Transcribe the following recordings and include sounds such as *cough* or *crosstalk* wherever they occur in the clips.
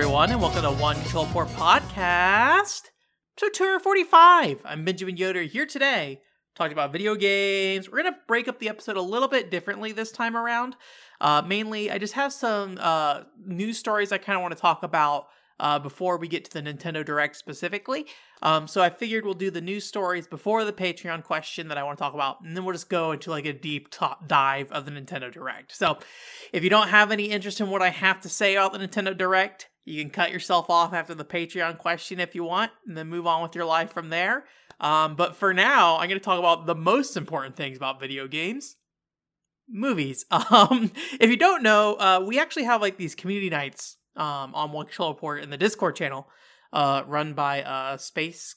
everyone, and welcome to One Control Port Podcast, episode 245. I'm Benjamin Yoder here today, talking about video games. We're going to break up the episode a little bit differently this time around. Uh, mainly, I just have some uh, news stories I kind of want to talk about uh, before we get to the Nintendo Direct specifically. Um, so I figured we'll do the news stories before the Patreon question that I want to talk about, and then we'll just go into like a deep top dive of the Nintendo Direct. So if you don't have any interest in what I have to say about the Nintendo Direct, you can cut yourself off after the Patreon question if you want, and then move on with your life from there. Um, but for now, I'm going to talk about the most important things about video games movies. *laughs* Um, if you don't know, uh, we actually have like these community nights um, on One Control Port in the Discord channel, uh, run by uh, Space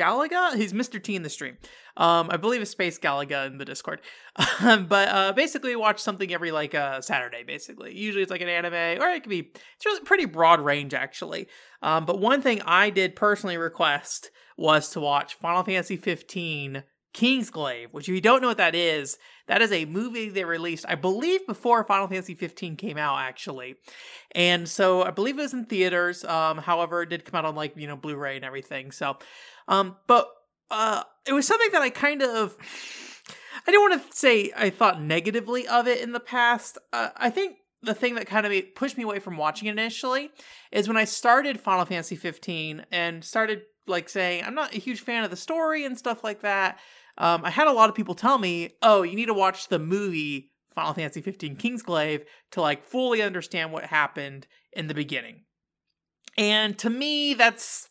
Galaga. He's Mr. T in the stream. Um, I believe it's Space Galaga in the Discord. *laughs* but uh, basically, watch something every like uh, Saturday. Basically, usually it's like an anime, or it could be. It's really pretty broad range actually. Um, but one thing I did personally request was to watch Final Fantasy 15 Kingsglaive, which if you don't know what that is, that is a movie they released, I believe, before Final Fantasy 15 came out, actually. And so I believe it was in theaters. Um, however, it did come out on like, you know, Blu-ray and everything. So, um, but uh, it was something that I kind of, I don't want to say I thought negatively of it in the past. Uh, I think the thing that kind of pushed me away from watching it initially is when I started Final Fantasy 15 and started like saying I'm not a huge fan of the story and stuff like that um, I had a lot of people tell me, "Oh, you need to watch the movie Final Fantasy 15 Kingsglaive to like fully understand what happened in the beginning." And to me, that's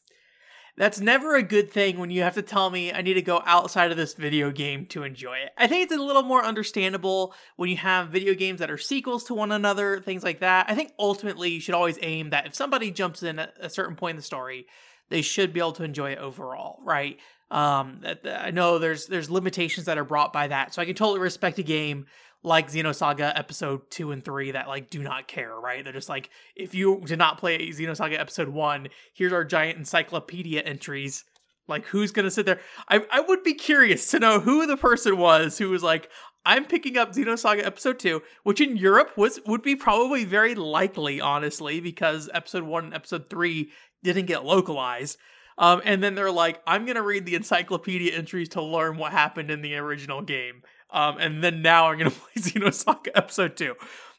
that's never a good thing when you have to tell me I need to go outside of this video game to enjoy it. I think it's a little more understandable when you have video games that are sequels to one another, things like that. I think ultimately you should always aim that if somebody jumps in at a certain point in the story, they should be able to enjoy it overall, right? Um, I know there's there's limitations that are brought by that, so I can totally respect a game like Xenosaga Episode Two and Three that like do not care, right? They're just like, if you did not play Xenosaga Episode One, here's our giant encyclopedia entries. Like, who's gonna sit there? I I would be curious to know who the person was who was like, I'm picking up Xenosaga Episode Two, which in Europe was would be probably very likely, honestly, because Episode One and Episode Three didn't get localized. Um, and then they're like, I'm gonna read the encyclopedia entries to learn what happened in the original game. Um, and then now I'm gonna *laughs* play Xenosaga Episode Two.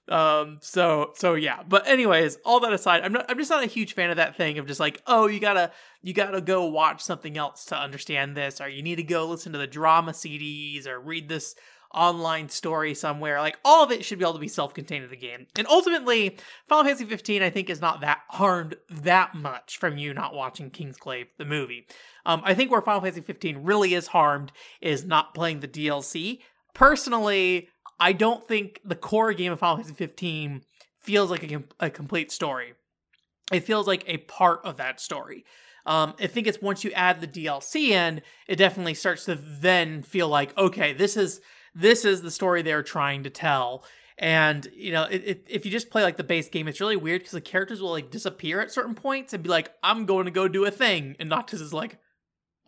Um, so so yeah. But anyways, all that aside, I'm not I'm just not a huge fan of that thing of just like, oh, you gotta you gotta go watch something else to understand this, or you need to go listen to the drama CDs or read this online story somewhere. Like all of it should be able to be self-contained in the game. And ultimately, Final Fantasy 15 I think is not that harmed that much from you not watching Kingsglaive the movie. Um, I think where Final Fantasy 15 really is harmed is not playing the DLC. Personally, I don't think the core game of Final Fantasy 15 feels like a, a complete story. It feels like a part of that story. Um, I think it's once you add the DLC in, it definitely starts to then feel like, okay, this is this is the story they're trying to tell. And you know, it, it, if you just play like the base game, it's really weird because the characters will like disappear at certain points and be like, "I'm going to go do a thing," and Noctis is like,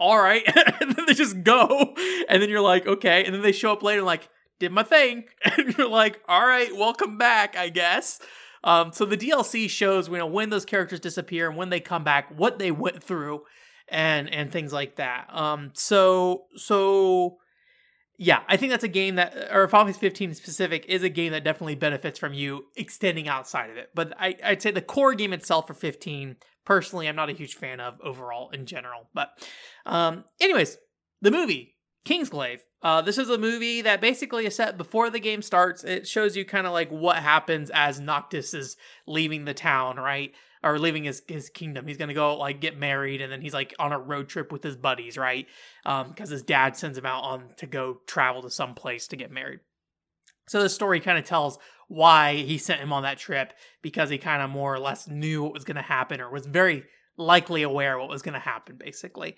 "All right," *laughs* and then they just go, and then you're like, "Okay," and then they show up later and like, "Did my thing," *laughs* and you're like, "All right, welcome back, I guess." Um, so the DLC shows you know when those characters disappear and when they come back, what they went through, and and things like that. Um, so so yeah, I think that's a game that, or Final Fantasy 15 specific, is a game that definitely benefits from you extending outside of it. But I, would say the core game itself for 15, personally, I'm not a huge fan of overall in general. But, um, anyways, the movie Kingsglaive. Uh, this is a movie that basically is set before the game starts. It shows you kind of like what happens as Noctis is leaving the town, right? or leaving his his kingdom. He's gonna go like get married, and then he's like on a road trip with his buddies, right? Um, because his dad sends him out on to go travel to some place to get married. So the story kind of tells why he sent him on that trip because he kind of more or less knew what was gonna happen or was very likely aware what was gonna happen, basically.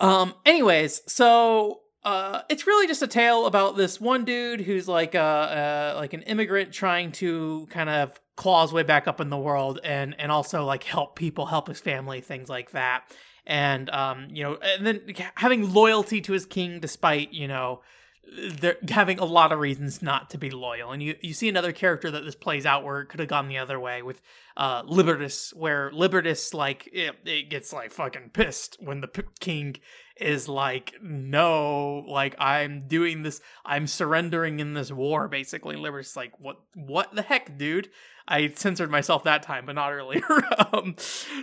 Um, anyways, so uh, it's really just a tale about this one dude who's like a, uh, like an immigrant trying to kind of claw his way back up in the world and and also like help people, help his family, things like that. And um, you know, and then having loyalty to his king despite you know they're having a lot of reasons not to be loyal. And you, you see another character that this plays out where it could have gone the other way with uh, Libertus, where Libertus, like, it, it gets, like, fucking pissed when the p- king is like, no, like, I'm doing this, I'm surrendering in this war, basically. Libertus like, what, what the heck, dude? I censored myself that time, but not earlier. *laughs* um,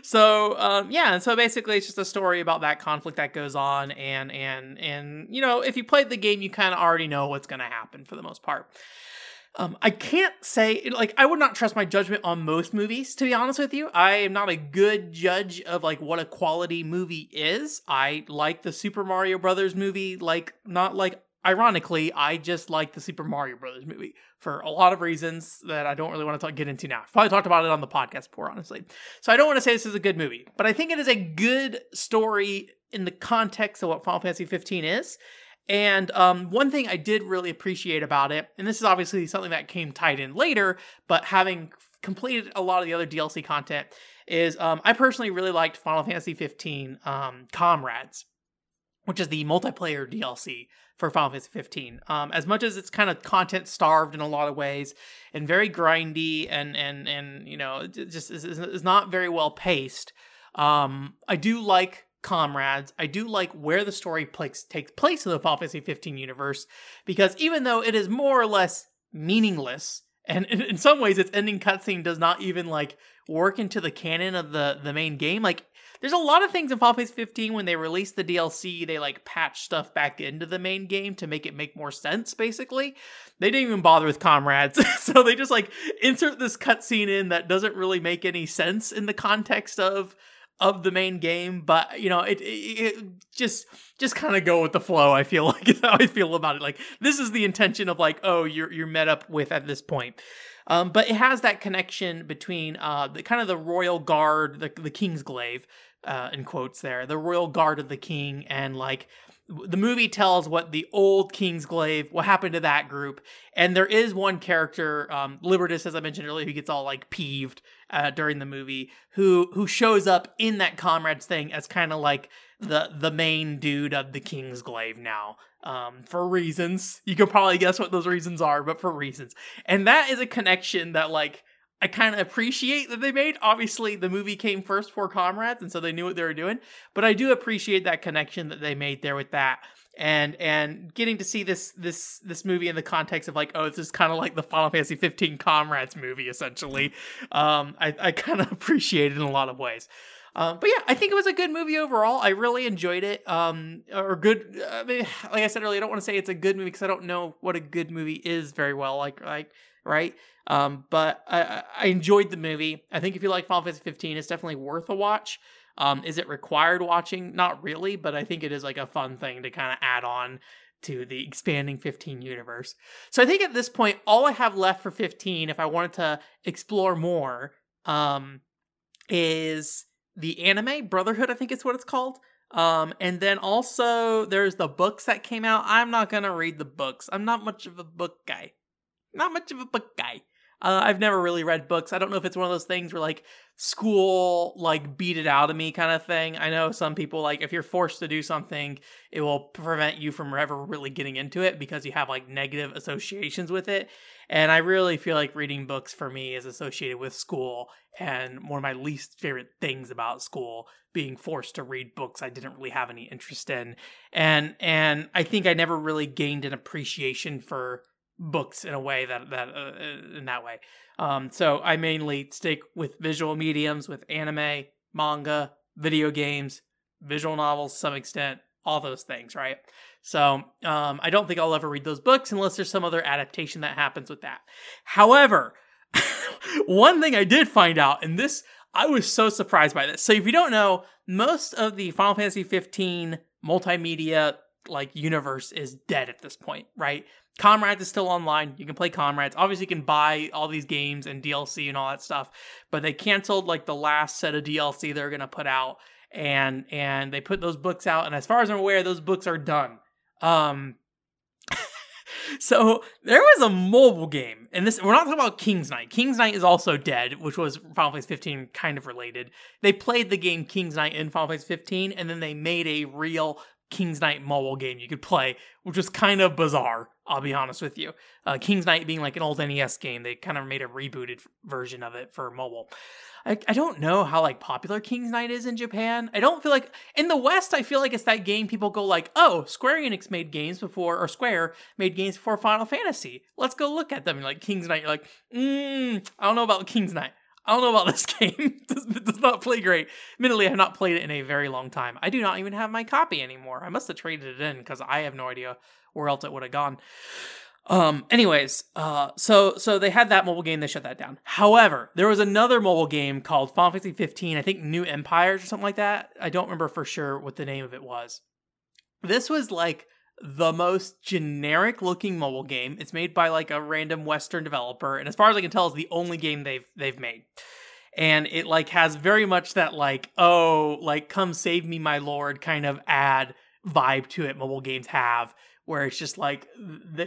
so um, yeah, and so basically, it's just a story about that conflict that goes on, and and and you know, if you played the game, you kind of already know what's going to happen for the most part. Um, I can't say like I would not trust my judgment on most movies. To be honest with you, I am not a good judge of like what a quality movie is. I like the Super Mario Brothers movie, like not like ironically, I just like the Super Mario Brothers movie for a lot of reasons that I don't really want to talk, get into now. I've probably talked about it on the podcast before, honestly. So I don't want to say this is a good movie, but I think it is a good story in the context of what Final Fantasy 15 is. And um, one thing I did really appreciate about it, and this is obviously something that came tied in later, but having completed a lot of the other DLC content, is um, I personally really liked Final Fantasy 15 um, Comrades, which is the multiplayer DLC for Final Fantasy 15. Um, as much as it's kind of content starved in a lot of ways and very grindy and and and you know just is, is not very well paced. Um, I do like comrades. I do like where the story takes takes place in the Final Fantasy 15 universe because even though it is more or less meaningless and in, in some ways its ending cutscene does not even like work into the canon of the the main game like there's a lot of things in Final Fantasy 15 when they released the DLC, they like patch stuff back into the main game to make it make more sense, basically. They didn't even bother with comrades. *laughs* so they just like insert this cutscene in that doesn't really make any sense in the context of of the main game, but you know, it, it, it just just kind of go with the flow. I feel *laughs* like is how I feel about it. Like this is the intention of like, oh, you're you're met up with at this point. Um, but it has that connection between uh, the kind of the royal guard, the the king's glaive, uh, in quotes there, the royal guard of the king, and like the movie tells what the old King's Glaive, what happened to that group. And there is one character, um, Libertus, as I mentioned earlier, who gets all like peeved uh, during the movie, who who shows up in that comrades thing as kind of like the the main dude of the King's Glaive now. Um, for reasons you could probably guess what those reasons are, but for reasons, and that is a connection that like I kind of appreciate that they made. Obviously, the movie came first for Comrades, and so they knew what they were doing. But I do appreciate that connection that they made there with that, and and getting to see this this this movie in the context of like, oh, this is kind of like the Final Fantasy 15 Comrades movie, essentially. Um, I I kind of *laughs* appreciate it in a lot of ways. Um, but yeah, I think it was a good movie overall. I really enjoyed it. Um, or good. I mean, like I said earlier, I don't want to say it's a good movie because I don't know what a good movie is very well. Like like right. Um, but I, I enjoyed the movie. I think if you like Final Fantasy 15, it's definitely worth a watch. Um, is it required watching? Not really, but I think it is like a fun thing to kind of add on to the expanding 15 universe. So I think at this point, all I have left for 15, if I wanted to explore more, um, is the anime Brotherhood. I think it's what it's called. Um, and then also there's the books that came out. I'm not gonna read the books. I'm not much of a book guy. Not much of a book guy. Uh, I've never really read books. I don't know if it's one of those things where like school like beat it out of me kind of thing. I know some people like if you're forced to do something, it will prevent you from ever really getting into it because you have like negative associations with it. And I really feel like reading books for me is associated with school and one of my least favorite things about school being forced to read books I didn't really have any interest in. And and I think I never really gained an appreciation for books in a way that that uh, uh, in that way. Um, so I mainly stick with visual mediums, with anime, manga, video games, visual novels to some extent, all those things, right? So um, I don't think I'll ever read those books unless there's some other adaptation that happens with that. However, *laughs* one thing I did find out, and this I was so surprised by this. So if you don't know, most of the Final Fantasy 15 multimedia like universe is dead at this point, right? Comrades is still online. You can play Comrades. Obviously, you can buy all these games and DLC and all that stuff. But they canceled like the last set of DLC they're gonna put out, and and they put those books out. And as far as I'm aware, those books are done. Um, *laughs* so there was a mobile game, and this we're not talking about King's Knight. King's Knight is also dead, which was Final Fantasy 15 kind of related. They played the game King's Knight in Final Fantasy 15, and then they made a real King's Knight mobile game you could play, which was kind of bizarre. I'll be honest with you. Uh, King's Knight being like an old NES game, they kind of made a rebooted version of it for mobile. I, I don't know how like popular King's Knight is in Japan. I don't feel like in the West. I feel like it's that game people go like, oh, Square Enix made games before, or Square made games before Final Fantasy. Let's go look at them. And like King's Knight, you're like, mm, I don't know about King's Knight. I don't know about *laughs* this game. it does not play great. Admittedly, I have not played it in a very long time. I do not even have my copy anymore. I must have traded it in because I have no idea where else it would have gone. Um, anyways, uh, so so they had that mobile game, they shut that down. However, there was another mobile game called Final Fantasy 15, I think New Empires or something like that. I don't remember for sure what the name of it was. This was like the most generic looking mobile game. It's made by like a random Western developer, and as far as I can tell, it's the only game they've they've made. And it like has very much that like, oh, like come save me, my lord kind of ad vibe to it mobile games have where it's just like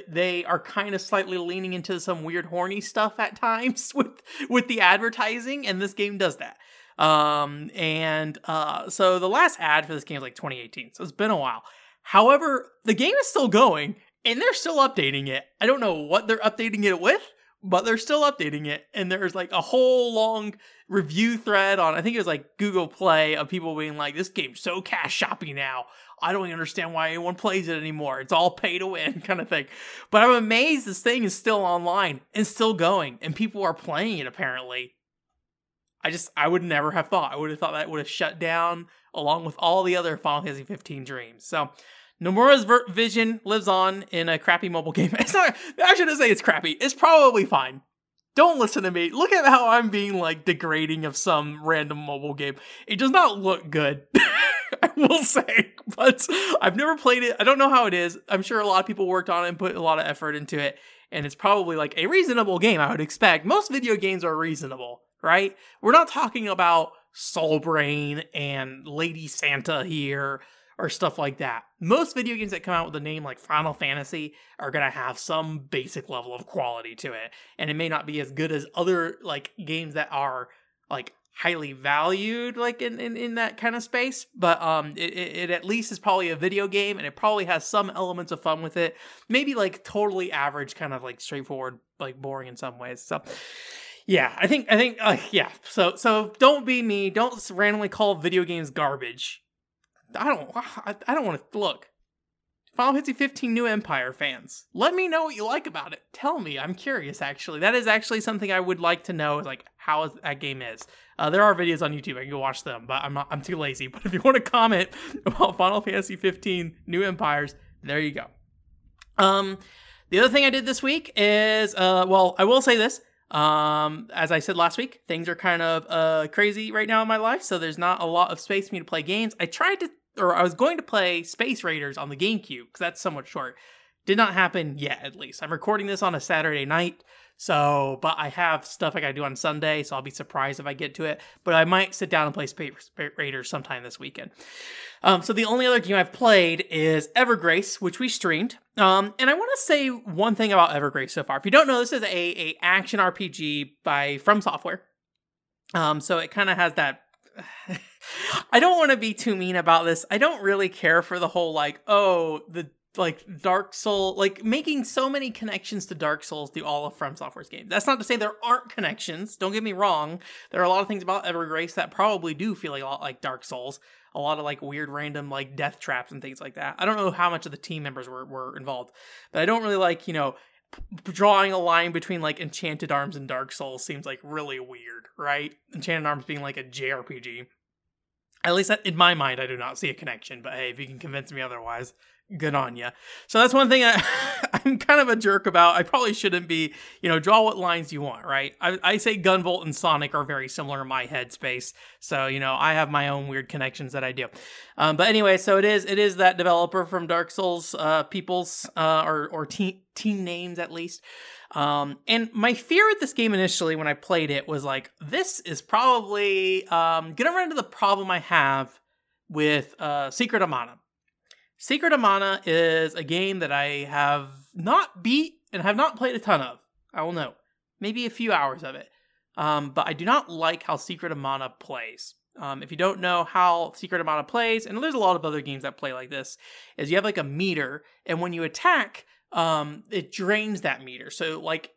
they are kind of slightly leaning into some weird horny stuff at times *laughs* with with the advertising and this game does that. Um and uh so the last ad for this game is like 2018 so it's been a while. However the game is still going and they're still updating it. I don't know what they're updating it with but they're still updating it and there's like a whole long review thread on i think it was like google play of people being like this game's so cash shoppy now I don't understand why anyone plays it anymore. It's all pay to win *laughs* kind of thing. But I'm amazed this thing is still online and still going, and people are playing it apparently. I just I would never have thought. I would have thought that would have shut down along with all the other Final Fantasy 15 dreams. So Nomura's vision lives on in a crappy mobile game. *laughs* It's not. I shouldn't say it's crappy. It's probably fine. Don't listen to me. Look at how I'm being like degrading of some random mobile game. It does not look good. *laughs* I will say, but I've never played it. I don't know how it is. I'm sure a lot of people worked on it and put a lot of effort into it, and it's probably like a reasonable game. I would expect most video games are reasonable, right? We're not talking about Soul Brain and Lady Santa here or stuff like that. Most video games that come out with a name like Final Fantasy are going to have some basic level of quality to it. And it may not be as good as other like games that are like highly valued like in, in, in that kind of space but um it, it at least is probably a video game and it probably has some elements of fun with it maybe like totally average kind of like straightforward like boring in some ways so yeah i think i think uh, yeah so so don't be me don't randomly call video games garbage i don't i, I don't want to look Final Fantasy 15 New Empire fans, let me know what you like about it. Tell me. I'm curious, actually. That is actually something I would like to know, like how that game is. Uh, there are videos on YouTube. I can go watch them, but I'm not, I'm too lazy. *laughs* But if you want to comment about Final Fantasy 15 New Empires, there you go. Um, the other thing I did this week is, uh, well, I will say this. Um, as I said last week, things are kind of uh crazy right now in my life, so there's not a lot of space for me to play games. I tried to, or I was going to play Space Raiders on the GameCube because that's somewhat short. Did not happen yet, at least. I'm recording this on a Saturday night, so, but I have stuff I gotta do on Sunday, so I'll be surprised if I get to it. But I might sit down and play Space Raiders sometime this weekend. Um, so the only other game I've played is Evergrace, which we streamed. Um, and I want to say one thing about Evergrace so far. If you don't know, this is a, a action RPG by From Software. Um, so it kind of has that *sighs* I don't want to be too mean about this. I don't really care for the whole like, oh, the like Dark Soul, like making so many connections to Dark Souls through all of From Software's games. That's not to say there aren't connections. Don't get me wrong. There are a lot of things about Evergrace that probably do feel a lot like Dark Souls. A lot of like weird random like death traps and things like that. I don't know how much of the team members were, were involved, but I don't really like, you know, p- drawing a line between like Enchanted Arms and Dark Souls seems like really weird, right? Enchanted Arms being like a JRPG. At least in my mind, I do not see a connection, but hey, if you can convince me otherwise, good on you. So that's one thing I, *laughs* I'm kind of a jerk about. I probably shouldn't be, you know, draw what lines you want, right? I, I say Gunvolt and Sonic are very similar in my headspace. So, you know, I have my own weird connections that I do. Um, but anyway, so it is it is that developer from Dark Souls uh, people's uh, or, or team, team names at least. Um, and my fear with this game initially when I played it was like, this is probably um, gonna run into the problem I have with uh, Secret of Mana Secret of Mana is a game that I have not beat and have not played a ton of. I will know. Maybe a few hours of it. Um, but I do not like how Secret of Mana plays. Um, if you don't know how Secret of Mana plays, and there's a lot of other games that play like this, is you have like a meter, and when you attack, um, it drains that meter. So like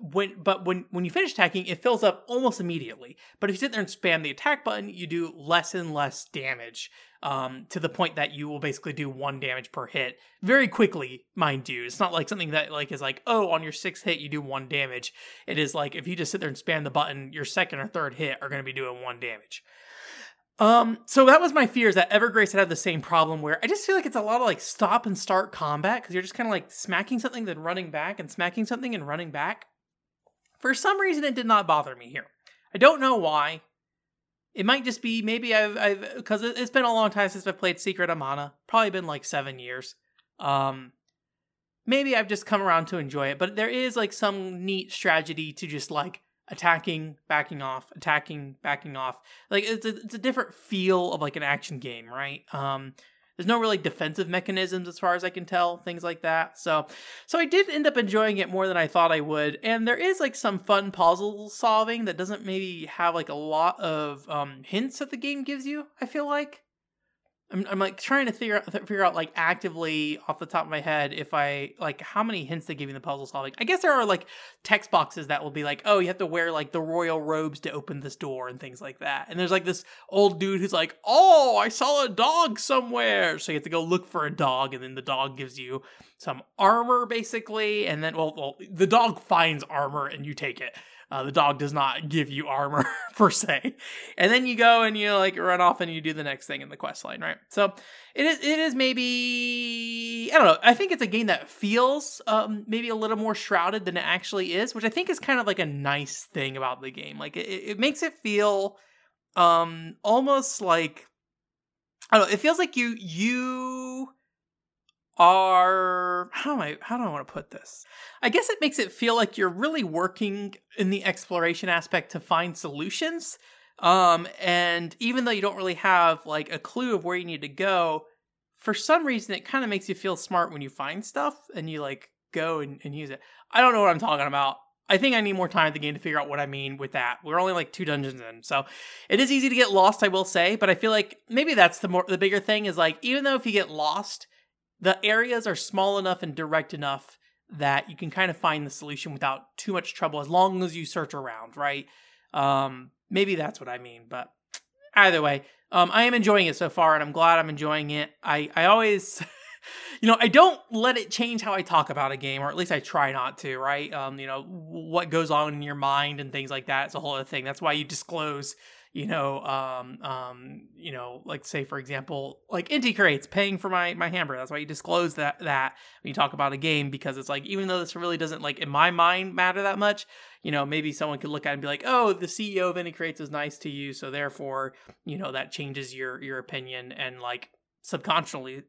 when but when when you finish attacking, it fills up almost immediately. But if you sit there and spam the attack button, you do less and less damage. Um, to the point that you will basically do one damage per hit very quickly, mind you. It's not like something that like is like, oh, on your sixth hit you do one damage. It is like if you just sit there and spam the button, your second or third hit are going to be doing one damage. Um, so that was my fears that Evergrace had the same problem where I just feel like it's a lot of like stop and start combat because you're just kind of like smacking something then running back and smacking something and running back. For some reason, it did not bother me here. I don't know why. It might just be maybe I've I've because it's been a long time since I've played Secret of Mana. Probably been like seven years. Um, maybe I've just come around to enjoy it. But there is like some neat strategy to just like attacking, backing off, attacking, backing off. Like it's a, it's a different feel of like an action game, right? Um, there's no really defensive mechanisms as far as I can tell, things like that. So, so I did end up enjoying it more than I thought I would. And there is like some fun puzzle solving that doesn't maybe have like a lot of um, hints that the game gives you. I feel like. I'm, I'm like trying to figure out figure out like actively off the top of my head if I like how many hints they give you in the puzzle solving. I guess there are like text boxes that will be like, oh, you have to wear like the royal robes to open this door and things like that. And there's like this old dude who's like, oh, I saw a dog somewhere, so you have to go look for a dog, and then the dog gives you some armor basically, and then well, well the dog finds armor and you take it. Uh, the dog does not give you armor *laughs* per se, and then you go and you like run off and you do the next thing in the quest line, right? So it is it is maybe I don't know. I think it's a game that feels um, maybe a little more shrouded than it actually is, which I think is kind of like a nice thing about the game. Like it, it makes it feel um almost like I don't know. It feels like you you are how do I how do I want to put this? I guess it makes it feel like you're really working in the exploration aspect to find solutions. Um, and even though you don't really have like a clue of where you need to go, for some reason it kind of makes you feel smart when you find stuff and you like go and, and use it. I don't know what I'm talking about. I think I need more time at the game to figure out what I mean with that. We're only like two dungeons in, so it is easy to get lost, I will say. But I feel like maybe that's the more the bigger thing is like even though if you get lost, the areas are small enough and direct enough that you can kind of find the solution without too much trouble as long as you search around, right? Um, maybe that's what I mean, but either way, um, I am enjoying it so far, and I'm glad I'm enjoying it. I I always, *laughs* you know, I don't let it change how I talk about a game, or at least I try not to, right? Um, you know, what goes on in your mind and things like that. It's a whole other thing. That's why you disclose you know, um, um, you know, like say for example, like Inti Creates paying for my my hamburger. That's why you disclose that that when you talk about a game because it's like even though this really doesn't like in my mind matter that much, you know, maybe someone could look at it and be like, oh, the CEO of Inti Creates is nice to you, so therefore, you know, that changes your your opinion and like subconsciously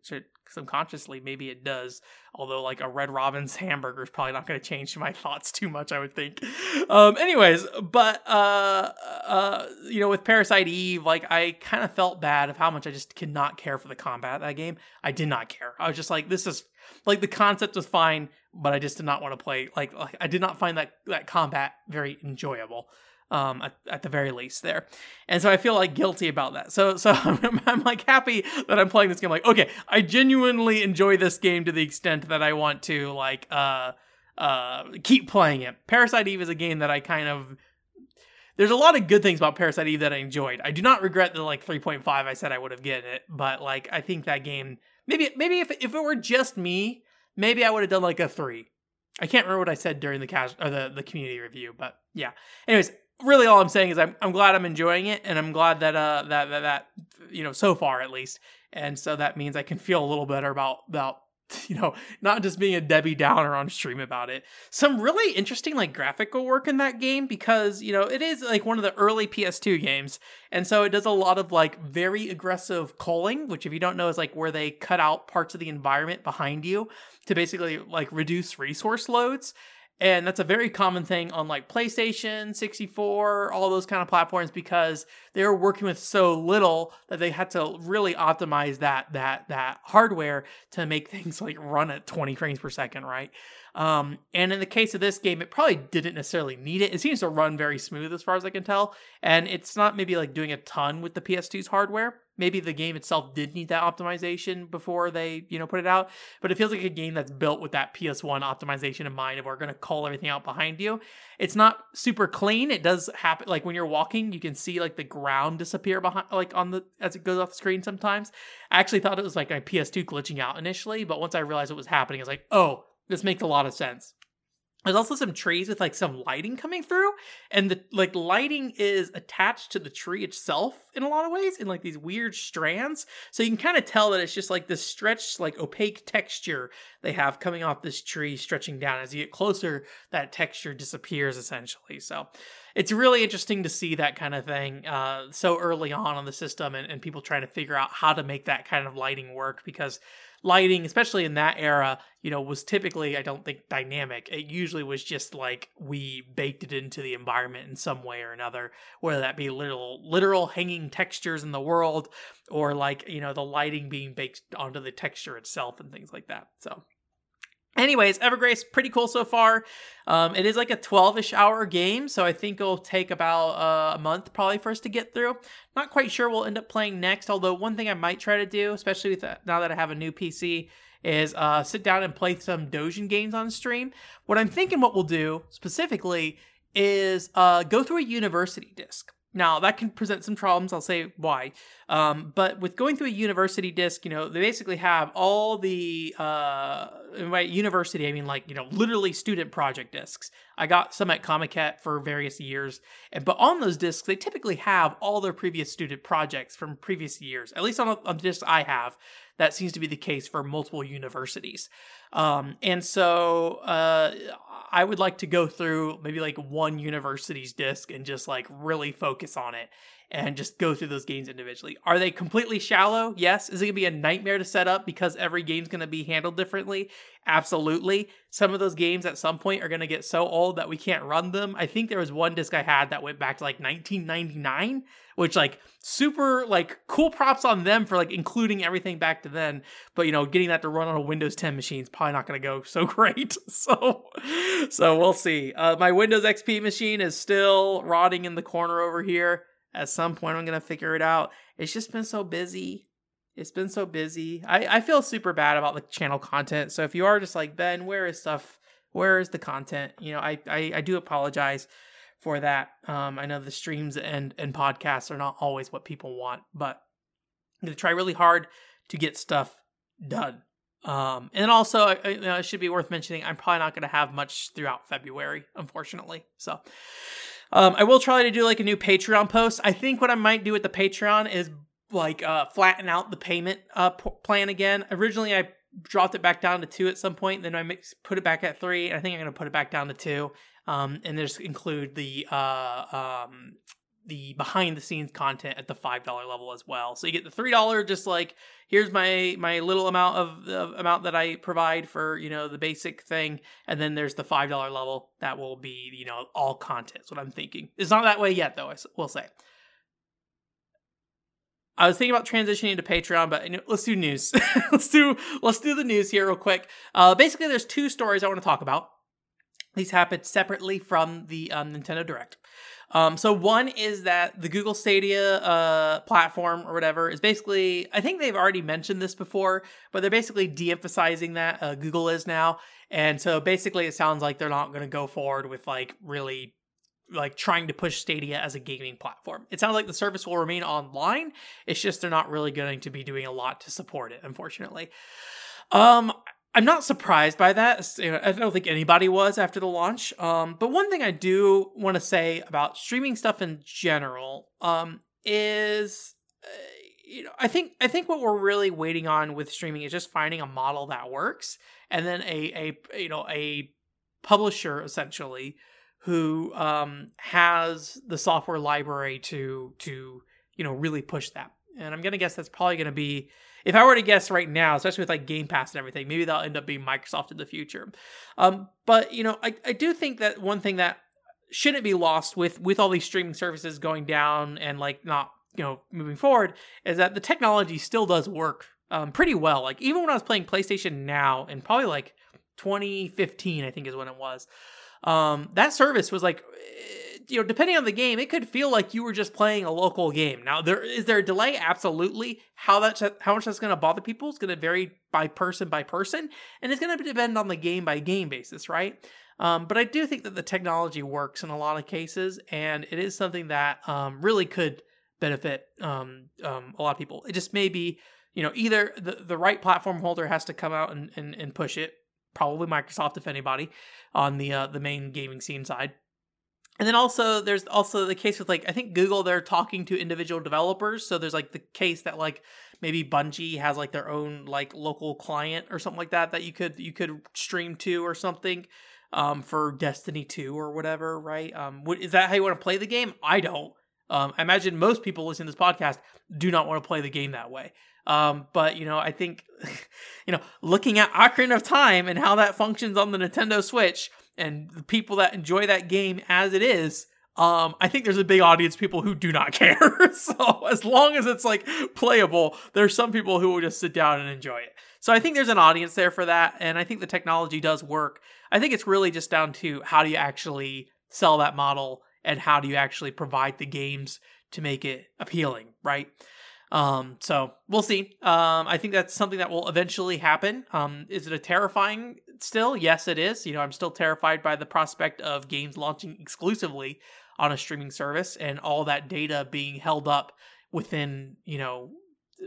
subconsciously maybe it does. Although like a red robin's *laughs* hamburger is probably not going to change my thoughts too much i would think. Um anyways but uh uh you know with parasite eve like i kind of felt bad of how much i just could not care for the combat that game. I did not care. I was just like this is like the concept was fine but i just did not want to play like, like i did not find that that combat very enjoyable um, at, at, the very least there. And so I feel like guilty about that. So so *laughs* I'm, I'm, like happy that I'm playing this game. Like okay, I genuinely enjoy this game to the extent that I want to like uh uh keep playing it. Parasite Eve is a game that I kind of there's a lot of good things about Parasite Eve that I enjoyed. I do not regret the like 3.5 I said I would have given it, but like I think that game maybe maybe if if it were just me, maybe I would have done like a 3. I can't remember what I said during the cast or the, the community review, but yeah. Anyways, really all I'm saying is I'm I'm glad I'm enjoying it and I'm glad that uh that that, that you know so far at least. And so that means I can feel a little better about about *laughs* you know not just being a Debbie Downer on stream about it. Some really interesting like graphical work in that game because you know it is like one of the early PS2 games. And so it does a lot of like very aggressive culling which if you don't know is like where they cut out parts of the environment behind you to basically like reduce resource loads and that's a very common thing on like PlayStation, 64, all those kind of platforms because they were working with so little that they had to really optimize that that that hardware to make *laughs* things like run at 20 frames per second, right? Um, and in the case of this game, it probably didn't necessarily need it. It seems to run very smooth as far as I can tell. And it's not maybe like doing a ton with the PS2's hardware. Maybe the game itself did need that optimization before they, you know, put it out. But it feels like a game that's built with that PS1 optimization in mind of we're going to cull everything out behind you. It's not super clean. It does happen like when you're walking, you can see like the ground disappear behind like on the as it goes off the screen sometimes. I actually thought it was like my PS2 glitching out initially, but once I realized what was happening, I was like, oh, this makes a lot of sense. There's also some trees with like some lighting coming through, and the like lighting is attached to the tree itself in a lot of ways in like these weird strands. So you can kind of tell that it's just like this stretched, like opaque texture they have coming off this tree stretching down. As you get closer, that texture disappears essentially. So it's really interesting to see that kind of thing uh, so early on on the system and, and people trying to figure out how to make that kind of lighting work because lighting, especially in that era, you know, was typically, I don't think, dynamic. It usually was just like we baked it into the environment in some way or another, whether that be little literal hanging textures in the world or like, you know, the lighting being baked onto the texture itself and things like that. So Anyways, Evergrace, pretty cool so far. Um, it is like a 12 ish hour game, so I think it'll take about uh, a month probably for us to get through. Not quite sure we'll end up playing next, although one thing I might try to do, especially with now that I have a new PC, is uh, sit down and play some Dojin games on stream. What I'm thinking what we'll do specifically is uh, go through a university disc. Now that can present some problems. I'll say why. Um, but with going through a university disc, you know, they basically have all the uh, by university, I mean like you know, literally student project discs. I got some at Comiket for various years, and but on those discs, they typically have all their previous student projects from previous years. At least on, on the discs I have, that seems to be the case for multiple universities. Um, and so uh, I would like to go through maybe like one university's disc and just like really focus on it and just go through those games individually. Are they completely shallow? Yes. Is it going to be a nightmare to set up because every game's going to be handled differently? Absolutely. Some of those games at some point are going to get so old that we can't run them. I think there was one disc I had that went back to like 1999, which like super like cool props on them for like including everything back to then. But you know, getting that to run on a Windows 10 machine is probably not going to go so *laughs* great. So, so we'll see. Uh, my Windows XP machine is still rotting in the corner over here. At some point, I'm going to figure it out. It's just been so busy. It's been so busy. I, I feel super bad about the channel content. So if you are just like, Ben, where is stuff? Where is the content? You know, I, I, I do apologize for that. Um, I know the streams and, and podcasts are not always what people want, but I'm going to try really hard to get stuff done. Um, and also, you know, it should be worth mentioning, I'm probably not going to have much throughout February, unfortunately. So, um, I will try to do like a new Patreon post. I think what I might do with the Patreon is like uh, flatten out the payment uh, p- plan again. Originally, I dropped it back down to two at some point. Then I mix, put it back at three. And I think I'm going to put it back down to two. Um, and just include the uh, um, the behind the scenes content at the five dollar level as well. So you get the three dollar, just like here's my my little amount of the amount that I provide for you know the basic thing, and then there's the five dollar level that will be you know all content. That's what I'm thinking. It's not that way yet, though. I will say. I was thinking about transitioning to Patreon, but let's do news. *laughs* let's do let's do the news here real quick. Uh, basically, there's two stories I want to talk about. These happened separately from the um, Nintendo Direct. Um, so one is that the Google Stadia uh, platform or whatever is basically, I think they've already mentioned this before, but they're basically de-emphasizing that uh, Google is now, and so basically it sounds like they're not going to go forward with like really like trying to push Stadia as a gaming platform. It sounds like the service will remain online. It's just they're not really going to be doing a lot to support it, unfortunately. Um, I'm not surprised by that. I don't think anybody was after the launch. Um, but one thing I do want to say about streaming stuff in general um, is, uh, you know, I think I think what we're really waiting on with streaming is just finding a model that works, and then a a you know a publisher essentially who um, has the software library to to you know really push that. And I'm gonna guess that's probably gonna be if I were to guess right now, especially with like Game Pass and everything, maybe that'll end up being Microsoft in the future. Um, but you know, I, I do think that one thing that shouldn't be lost with with all these streaming services going down and like not you know moving forward is that the technology still does work um, pretty well. Like even when I was playing PlayStation Now and probably like 2015, I think is when it was. Um, that service was like, you know, depending on the game, it could feel like you were just playing a local game. Now, there is there a delay? Absolutely. How that how much that's going to bother people is going to vary by person by person, and it's going to depend on the game by game basis, right? Um, but I do think that the technology works in a lot of cases, and it is something that um, really could benefit um, um, a lot of people. It just may be, you know, either the, the right platform holder has to come out and, and, and push it, probably Microsoft, if anybody, on the uh, the main gaming scene side. And then also there's also the case with like I think Google they're talking to individual developers. So there's like the case that like maybe Bungie has like their own like local client or something like that that you could you could stream to or something um, for Destiny 2 or whatever, right? Um, what, is that how you want to play the game? I don't. Um, I imagine most people listening to this podcast do not want to play the game that way. Um, but you know, I think, *laughs* you know, looking at Ocarina of Time and how that functions on the Nintendo Switch and the people that enjoy that game as it is, um, I think there's a big audience people who do not *laughs* care. so as long as it's like playable, there's some people who will just sit down and enjoy it. So I think there's an audience there for that, and I think the technology does work. I think it's really just down to how do you actually sell that model and how do you actually provide the games to make it appealing, right? Um, so we'll see. Um, I think that's something that will eventually happen. Um, is it a terrifying still? Yes, it is. You know, I'm still terrified by the prospect of games launching exclusively on a streaming service and all that data being held up within, you know,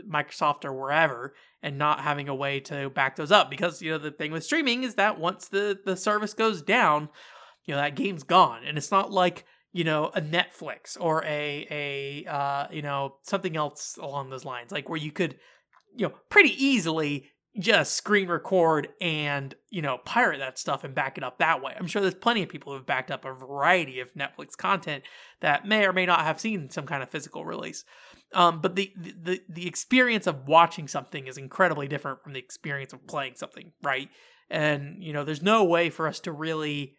Microsoft or wherever and not having a way to back those up because you know the thing with streaming is that once the the service goes down, you know that game's gone and it's not like you know a Netflix or a a uh, you know something else along those lines like where you could you know pretty easily just screen record and you know pirate that stuff and back it up that way. I'm sure there's plenty of people who have backed up a variety of Netflix content that may or may not have seen some kind of physical release. Um, but the, the the experience of watching something is incredibly different from the experience of playing something, right? And you know, there's no way for us to really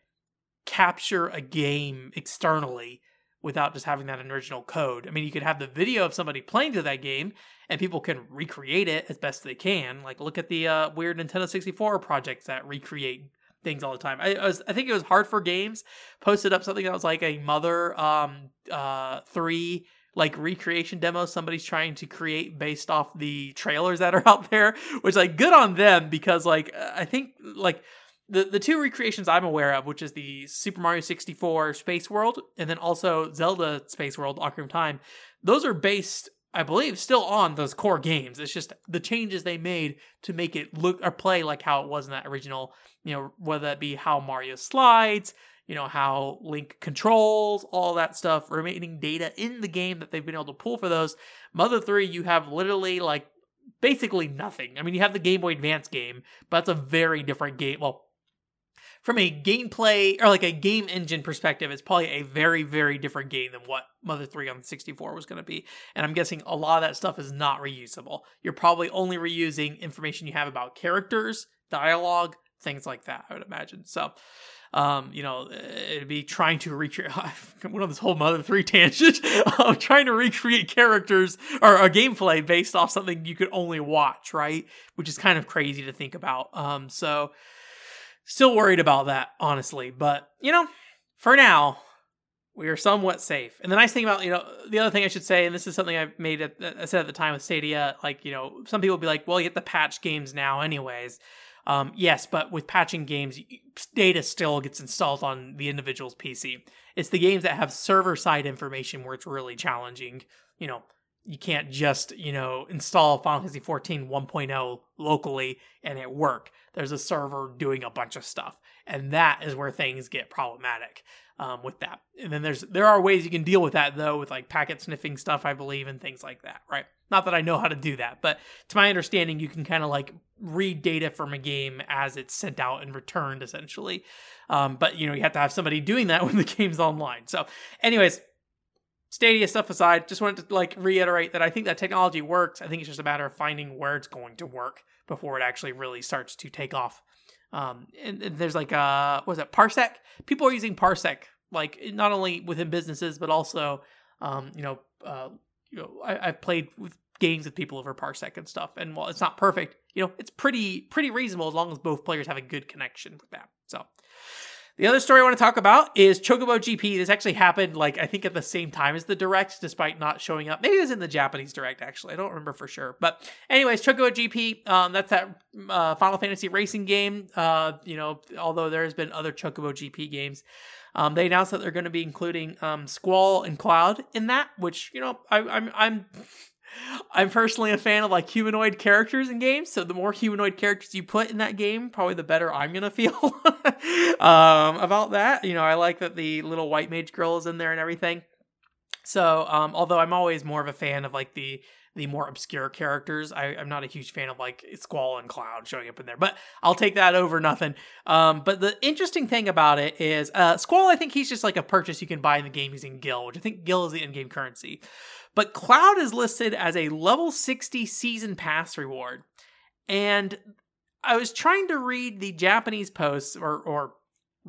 capture a game externally without just having that original code. I mean, you could have the video of somebody playing to that game, and people can recreate it as best they can. Like, look at the uh, weird Nintendo 64 projects that recreate things all the time. I, I, was, I think it was hard for games posted up something that was like a Mother um uh three like recreation demos somebody's trying to create based off the trailers that are *laughs* out there, which like good on them because like I think like the the two recreations I'm aware of, which is the Super Mario 64 Space World and then also Zelda Space World Ocarina of Time, those are based I believe still on those core games. It's just the changes they made to make it look or play like how it was in that original, you know, whether that be how Mario slides, you know, how Link controls, all that stuff, remaining data in the game that they've been able to pull for those. Mother 3, you have literally like basically nothing. I mean, you have the Game Boy Advance game, but that's a very different game. Well, from a gameplay or like a game engine perspective, it's probably a very, very different game than what Mother 3 on the 64 was going to be. And I'm guessing a lot of that stuff is not reusable. You're probably only reusing information you have about characters, dialogue, things like that, I would imagine. So, um, you know, it'd be trying to recreate. *laughs* went on this whole Mother Three tangent *laughs* of trying to recreate characters or a gameplay based off something you could only watch, right? Which is kind of crazy to think about. Um, so still worried about that, honestly. But you know, for now, we are somewhat safe. And the nice thing about, you know, the other thing I should say, and this is something I made, at, I said at the time with Stadia, like, you know, some people be like, well, you get the patch games now, anyways. Um, yes, but with patching games, data still gets installed on the individual's PC. It's the games that have server side information where it's really challenging. You know, you can't just, you know, install Final Fantasy 14 1.0 locally and it work. There's a server doing a bunch of stuff. And that is where things get problematic um, with that. And then there's there are ways you can deal with that though, with like packet sniffing stuff, I believe, and things like that, right? Not that I know how to do that, but to my understanding, you can kind of like read data from a game as it's sent out and returned, essentially. Um, but you know, you have to have somebody doing that *laughs* when the game's online. So, anyways, Stadia stuff aside, just wanted to like reiterate that I think that technology works. I think it's just a matter of finding where it's going to work before it actually really starts to take off. Um, and, and there's like uh, what was it Parsec? People are using Parsec like not only within businesses but also, um, you know, uh, you know, I, have played with games with people over Parsec and stuff. And while it's not perfect, you know, it's pretty pretty reasonable as long as both players have a good connection with that. So the other story I want to talk about is Chocobo GP. This actually happened, like, I think at the same time as the Direct, despite not showing up. Maybe it was in the Japanese Direct, actually. I don't remember for sure. But, anyways, Chocobo GP, um, that's that uh, Final Fantasy racing game. Uh, you know, although there's been other Chocobo GP games. Um, they announced that they're going to be including um, Squall and Cloud in that, which, you know, I, I'm, I'm I'm personally a fan of like humanoid characters in games, so the more humanoid characters you put in that game, probably the better I'm gonna feel *laughs* um, about that. You know, I like that the little white mage girl is in there and everything. So, um, although I'm always more of a fan of like the the more obscure characters, I, am not a huge fan of like Squall and Cloud showing up in there, but I'll take that over nothing. Um, but the interesting thing about it is uh, Squall, I think he's just like a purchase you can buy in the game using Gil, which I think Gil is the in game currency. But Cloud is listed as a level 60 season pass reward. And I was trying to read the Japanese posts or, or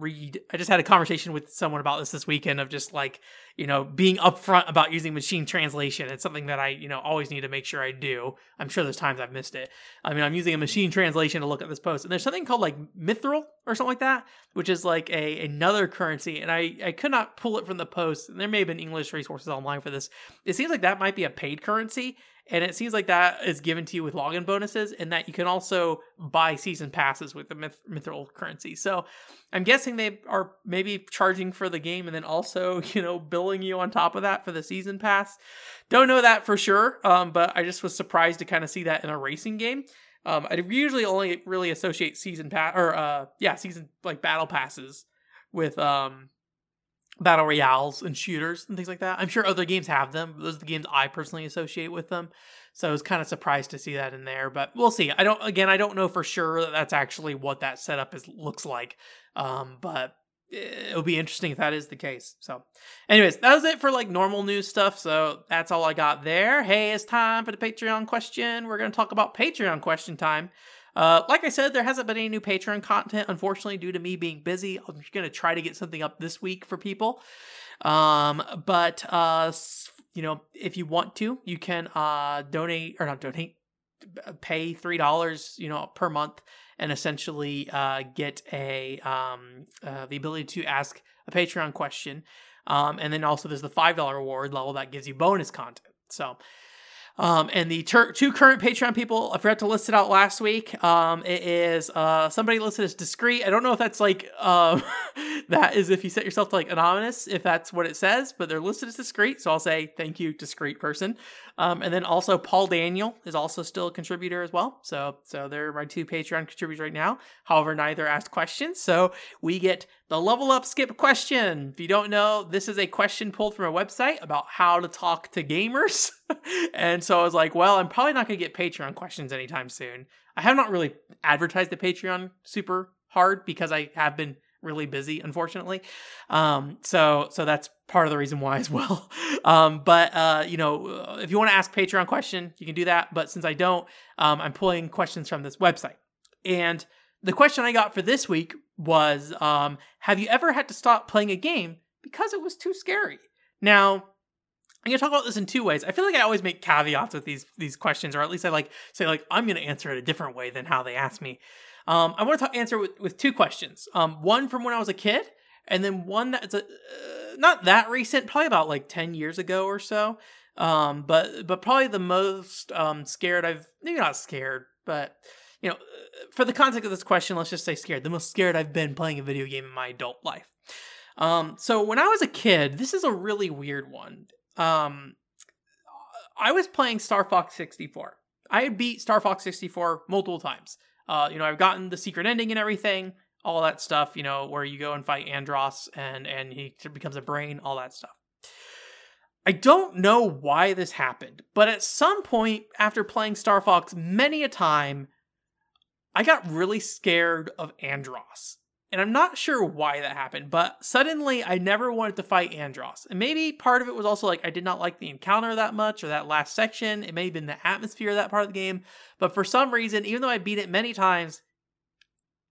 read. I just had a conversation with someone about this this weekend of just like, you know, being upfront about using machine translation. It's something that I, you know, always need to make sure I do. I'm sure there's times I've missed it. I mean, I'm using a machine translation to look at this post, and there's something called like Mithril or something like that, which is like a another currency, and I I could not pull it from the post. And there may have been English resources online for this. It seems like that might be a paid currency, and it seems like that is given to you with login bonuses, and that you can also buy season passes with the myth- mithril currency. So I'm guessing they are maybe charging for the game and then also, *laughs* you know, billing you on top of that for the season pass. Don't know that for sure, um, but I just was surprised to kind of see that in a racing game. Um, I usually only really associate season pass or uh, yeah, season like battle passes with um battle royales and shooters and things like that. I'm sure other games have them. Those are the games I personally associate with them. So I was kind of surprised to see that in there, but we'll see. I don't again, I don't know for sure that that's actually what that setup is looks like. Um, but it'll be interesting if that is the case. So, anyways, that was it for like normal news stuff. So that's all I got there. Hey, it's time for the Patreon question. We're gonna talk about Patreon question time. Uh, like I said, there hasn't been any new Patreon content, unfortunately, due to me being busy. I'm going to try to get something up this week for people. Um, but, uh, you know, if you want to, you can uh, donate, or not donate, pay $3, you know, per month and essentially uh, get a um, uh, the ability to ask a Patreon question. Um, and then also there's the $5 reward level that gives you bonus content. So, um, and the ter- two current Patreon people, I forgot to list it out last week. Um, it is uh, somebody listed as discreet. I don't know if that's like uh, *laughs* that is if you set yourself to like anonymous, if that's what it says, but they're listed as discreet. So I'll say thank you, discreet person. Um, and then also Paul Daniel is also still a contributor as well. So so they're my two Patreon contributors right now. However, neither asked questions, so we get the level up skip question. If you don't know, this is a question pulled from a website about how to talk to gamers. *laughs* and so I was like, well, I'm probably not going to get Patreon questions anytime soon. I have not really advertised the Patreon super hard because I have been really busy, unfortunately. Um, so so that's part of the reason why as well. *laughs* Um, but uh, you know, if you want to ask Patreon question, you can do that. But since I don't, um, I'm pulling questions from this website. And the question I got for this week was um, Have you ever had to stop playing a game because it was too scary? Now, I'm gonna talk about this in two ways. I feel like I always make caveats with these these questions, or at least I like say like I'm gonna answer it a different way than how they ask me. Um, I want to answer with, with two questions. Um, one from when I was a kid, and then one that's a, uh, not that recent, probably about like ten years ago or so. Um, but but probably the most um, scared I've maybe not scared, but you know, for the context of this question, let's just say scared. The most scared I've been playing a video game in my adult life. Um, so when I was a kid, this is a really weird one. Um, I was playing Star Fox 64. I had beat Star Fox 64 multiple times. Uh, you know, I've gotten the secret ending and everything, all that stuff. You know, where you go and fight Andross and and he becomes a brain, all that stuff. I don't know why this happened, but at some point after playing Star Fox many a time, I got really scared of Andross. And I'm not sure why that happened, but suddenly I never wanted to fight Andross. And maybe part of it was also like I did not like the encounter that much or that last section. It may have been the atmosphere of that part of the game. But for some reason, even though I beat it many times,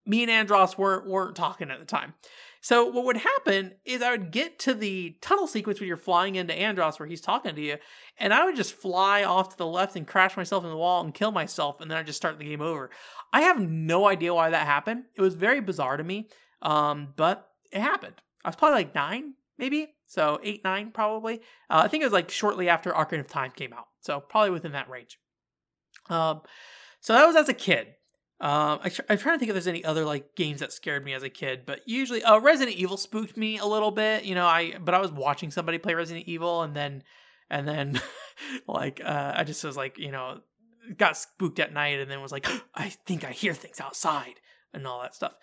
me and Andross weren't weren't talking at the time. So what would happen is I would get to the tunnel sequence when you're flying into Andross where he's talking to you, and I would just fly off to the left and crash myself in the wall and kill myself, and then I just start the game over. I have no idea why that happened. It was very bizarre to me, um, but it happened. I was probably like nine, maybe, so eight, nine, probably. Uh, I think it was like shortly after Ocarina of Time came out, so probably within that range. Um, so that was as a kid. Um, I tr- I'm trying to think if there's any other like games that scared me as a kid, but usually, uh, Resident Evil spooked me a little bit. You know, I but I was watching somebody play Resident Evil, and then and then *laughs* like uh, I just was like, you know, got spooked at night, and then was like, *gasps* I think I hear things outside and all that stuff.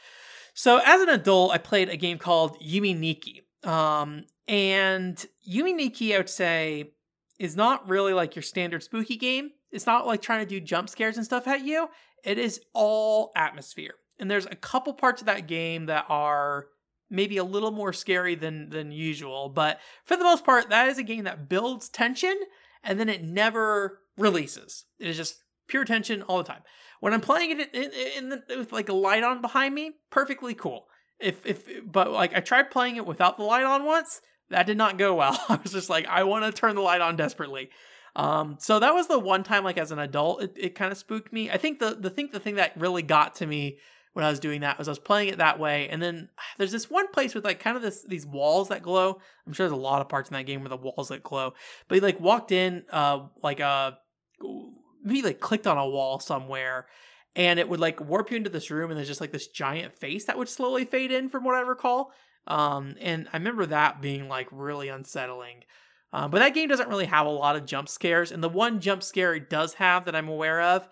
So as an adult, I played a game called Yume Nikki, um, and Yume Nikki, I would say, is not really like your standard spooky game. It's not like trying to do jump scares and stuff at you. It is all atmosphere. And there's a couple parts of that game that are maybe a little more scary than than usual, but for the most part that is a game that builds tension and then it never releases. It is just pure tension all the time. When I'm playing it in, in the, with like a light on behind me, perfectly cool. If if but like I tried playing it without the light on once, that did not go well. *laughs* I was just like I want to turn the light on desperately. Um, so that was the one time, like as an adult, it, it kind of spooked me. I think the the thing the thing that really got to me when I was doing that was I was playing it that way, and then *sighs* there's this one place with like kind of this these walls that glow. I'm sure there's a lot of parts in that game where the walls that glow, but he like walked in, uh, like uh, maybe like clicked on a wall somewhere. And it would like warp you into this room, and there's just like this giant face that would slowly fade in, from what I recall. Um, and I remember that being like really unsettling. Um, but that game doesn't really have a lot of jump scares, and the one jump scare it does have that I'm aware of,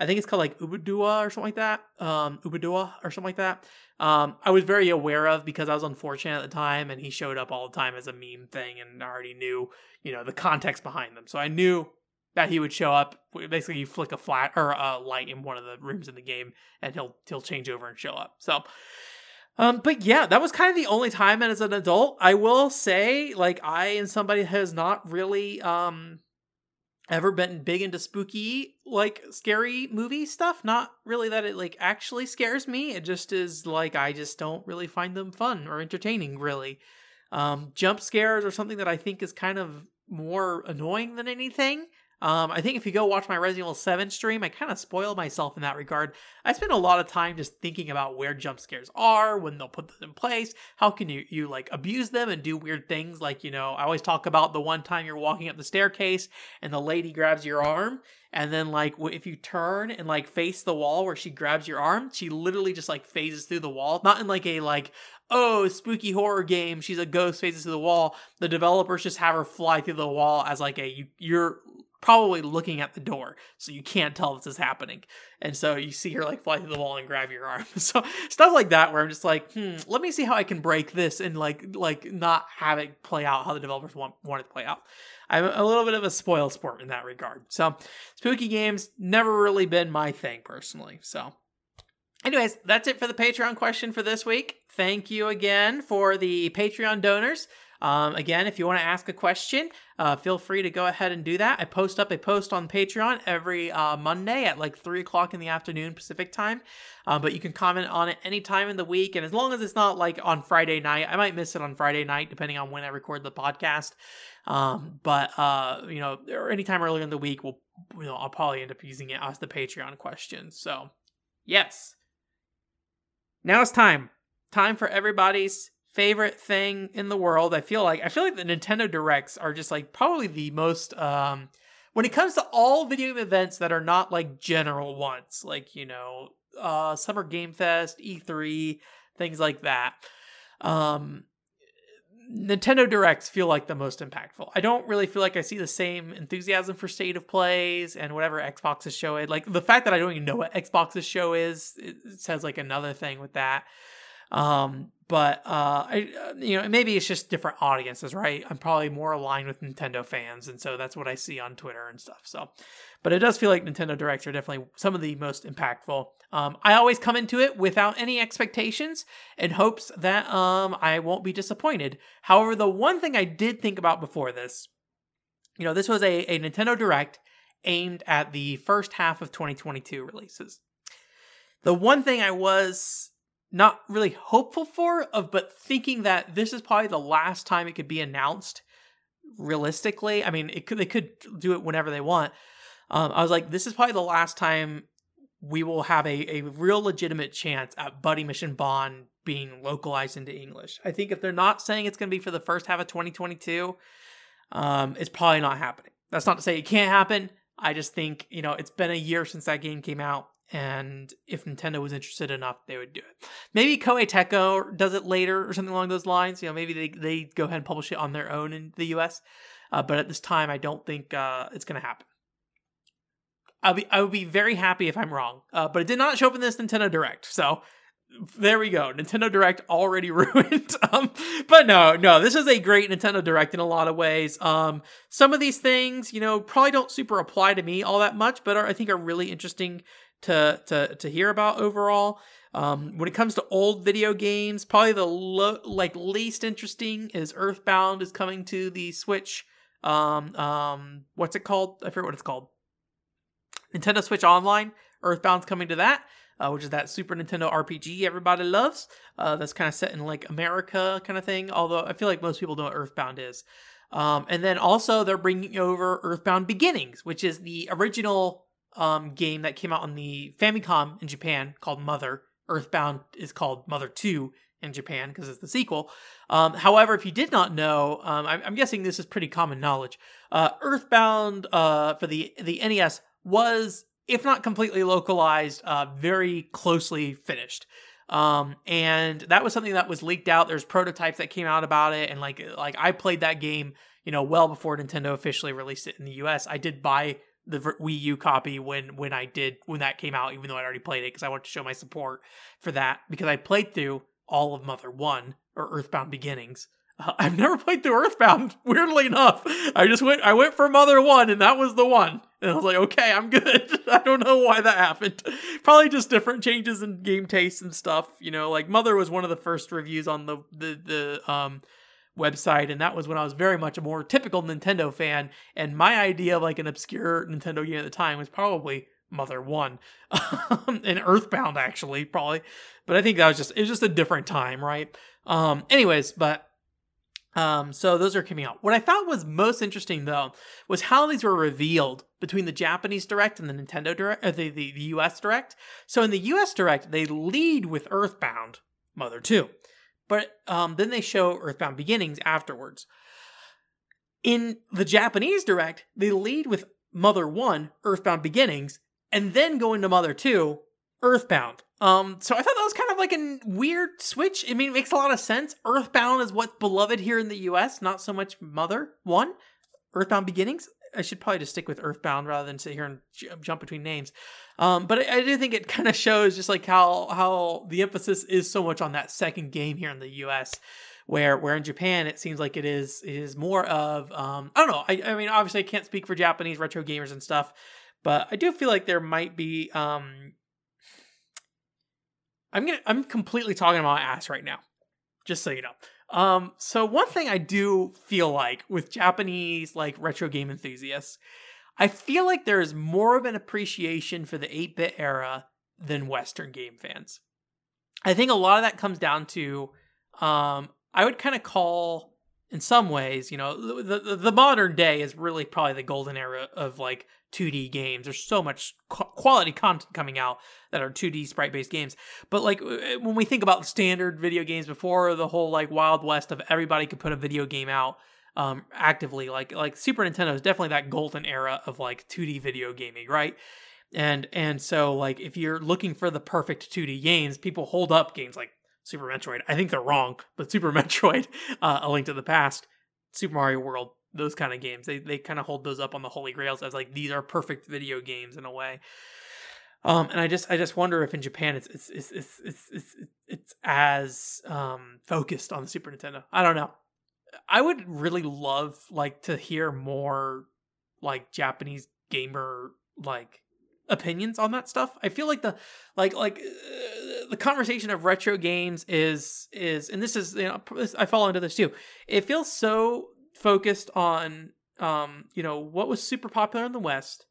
I think it's called like Ubudua or something like that. Um, Ubudua or something like that. Um, I was very aware of because I was unfortunate at the time, and he showed up all the time as a meme thing, and I already knew, you know, the context behind them. So I knew that he would show up. Basically, you flick a flat or a light in one of the rooms in the game, and he'll he'll change over and show up. So um, but yeah, that was kind of the only time And as an adult. I will say, like, I and somebody has not really um ever been big into spooky, like scary movie stuff. Not really that it like actually scares me. It just is like I just don't really find them fun or entertaining, really. Um, jump scares are something that I think is kind of more annoying than anything. Um, I think if you go watch my Resident Evil 7 stream, I kind of spoiled myself in that regard. I spend a lot of time just thinking about where jump scares are, when they'll put them in place, how can you, you like abuse them and do weird things. Like, you know, I always talk about the one time you're walking up the staircase and the lady grabs your arm. And then, like, if you turn and like face the wall where she grabs your arm, she literally just like phases through the wall. Not in like a like, oh, spooky horror game, she's a ghost, phases through the wall. The developers just have her fly through the wall as like a you, you're probably looking at the door, so you can't tell this is happening. And so you see her like fly through the wall and grab your arm. *laughs* So stuff like that, where I'm just like, hmm, let me see how I can break this and like like not have it play out how the developers want want it to play out. I'm a little bit of a spoiled sport in that regard. So spooky games never really been my thing personally. So Anyways, that's it for the Patreon question for this week. Thank you again for the Patreon donors. Um, again, if you want to ask a question, uh, feel free to go ahead and do that. I post up a post on Patreon every uh, Monday at like 3 o'clock in the afternoon Pacific time. Uh, but you can comment on it any time in the week. And as long as it's not like on Friday night, I might miss it on Friday night, depending on when I record the podcast. Um, but, uh, you know, or anytime earlier in the week, we'll, you know, I'll probably end up using it as the Patreon question. So, yes. Now it's time. Time for everybody's favorite thing in the world. I feel like I feel like the Nintendo Directs are just like probably the most um when it comes to all video game events that are not like general ones, like you know, uh Summer Game Fest, E3, things like that. Um Nintendo Directs feel like the most impactful. I don't really feel like I see the same enthusiasm for State of Plays and whatever Xbox's show is. Like the fact that I don't even know what Xbox's show is, it says like another thing with that. Um, but uh, I, uh, you know, maybe it's just different audiences, right? I'm probably more aligned with Nintendo fans, and so that's what I see on Twitter and stuff. So, but it does feel like Nintendo Directs are definitely some of the most impactful. Um, I always come into it without any expectations in hopes that um, I won't be disappointed. However, the one thing I did think about before this, you know, this was a, a Nintendo Direct aimed at the first half of 2022 releases. The one thing I was not really hopeful for of but thinking that this is probably the last time it could be announced realistically. I mean, it could they could do it whenever they want. Um, I was like, this is probably the last time we will have a, a real legitimate chance at Buddy Mission Bond being localized into English. I think if they're not saying it's going to be for the first half of 2022, um, it's probably not happening. That's not to say it can't happen. I just think, you know, it's been a year since that game came out. And if Nintendo was interested enough, they would do it. Maybe Koei Tecmo does it later or something along those lines. You know, maybe they, they go ahead and publish it on their own in the US. Uh, but at this time, I don't think uh, it's going to happen. I'll be I would be very happy if I'm wrong. Uh, but it did not show up in this Nintendo Direct, so there we go. Nintendo Direct already *laughs* ruined. um, but no, no, this is a great Nintendo Direct in a lot of ways. Um, some of these things, you know, probably don't super apply to me all that much, but are, I think are really interesting to to to hear about overall. Um, when it comes to old video games, probably the lo- like least interesting is Earthbound is coming to the Switch. Um, um, what's it called? I forget what it's called. Nintendo Switch Online. Earthbound's coming to that, uh, which is that Super Nintendo RPG everybody loves. Uh, that's kind of set in like America kind of thing. Although I feel like most people know what Earthbound is. Um, and then also they're bringing over Earthbound Beginnings, which is the original um, game that came out on the Famicom in Japan called Mother. Earthbound is called Mother 2 in Japan because it's the sequel. Um, however, if you did not know, um, I'm, I'm, guessing this is pretty common knowledge. Uh, Earthbound uh, for the the NES was, if not completely localized, uh, very closely finished. Um, and that was something that was leaked out. There's prototypes that came out about it, and like like I played that game, you know, well before Nintendo officially released it in the U.S. I did buy the Wii U copy when when I did when that came out, even though I'd already played it because I wanted to show my support for that because I played through all of Mother One or Earthbound Beginnings uh, *laughs* I've never played through Earthbound. *laughs* Weirdly enough, I just went. I went for Mother One, and that was the one. And I was like, okay, I'm good. *laughs* I don't know why that happened. Probably just different changes in game taste and stuff. You know, like Mother was one of the first reviews on the the the um website, and that was when I was very much a more typical Nintendo fan. And my idea of like an obscure Nintendo game at the time was probably Mother One, *laughs* and Earthbound actually probably. But I think that was just it was just a different time, right? Um. Anyways, but um, so those are coming out. What I thought was most interesting though was how these were revealed between the Japanese Direct and the Nintendo Direct, uh, the, the the US Direct. So in the US Direct, they lead with Earthbound Mother Two, but um, then they show Earthbound Beginnings afterwards. In the Japanese Direct, they lead with Mother One, Earthbound Beginnings, and then go into Mother Two, Earthbound. Um, so I thought that was kind of like a weird switch. I mean, it makes a lot of sense. Earthbound is what's beloved here in the US, not so much Mother One. Earthbound Beginnings. I should probably just stick with Earthbound rather than sit here and jump between names. Um, but I, I do think it kind of shows just like how how the emphasis is so much on that second game here in the U.S. Where where in Japan it seems like it is it is more of um, I don't know. I, I mean obviously I can't speak for Japanese retro gamers and stuff, but I do feel like there might be um, I'm gonna I'm completely talking about ass right now, just so you know. Um, so one thing I do feel like with Japanese like retro game enthusiasts, I feel like there is more of an appreciation for the 8-bit era than Western game fans. I think a lot of that comes down to um, I would kind of call in some ways, you know, the, the, the modern day is really probably the golden era of like 2D games. There's so much quality content coming out that are 2D sprite based games. But like when we think about standard video games before the whole like Wild West of everybody could put a video game out um actively like like Super Nintendo is definitely that golden era of like 2D video gaming, right? And and so like if you're looking for the perfect 2D games, people hold up games like Super Metroid. I think they're wrong, but Super *laughs* Metroid, uh, A Link to the Past, Super Mario World, those kind of games. They they kind of hold those up on the holy grails as like these are perfect video games in a way. Um, and I just I just wonder if in Japan it's it's it's it's it's it's, it's as um, focused on the Super Nintendo. I don't know. I would really love like to hear more like Japanese gamer like opinions on that stuff. I feel like the like like uh, the conversation of retro games is is and this is you know I fall into this too. It feels so focused on um, you know, what was super popular in the West,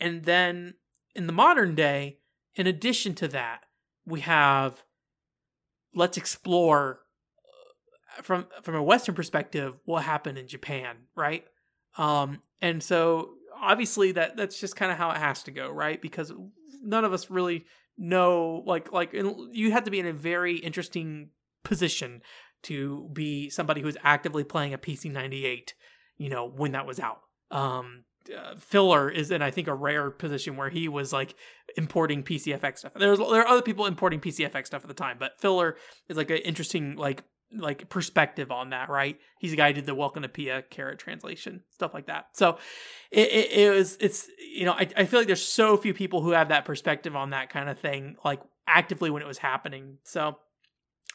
and then in the modern day, in addition to that, we have let's explore uh, from from a Western perspective what happened in Japan, right? Um, and so obviously that that's just kind of how it has to go, right? Because none of us really know like like you have to be in a very interesting position to be somebody who's actively playing a PC 98, you know, when that was out. Um, uh, Filler is in I think a rare position where he was like importing PCFX stuff. There's there are other people importing PCFX stuff at the time, but Filler is like an interesting like like perspective on that, right? He's the guy who did the Welcome to Pia carrot translation, stuff like that. So it, it, it was it's you know I, I feel like there's so few people who have that perspective on that kind of thing like actively when it was happening. So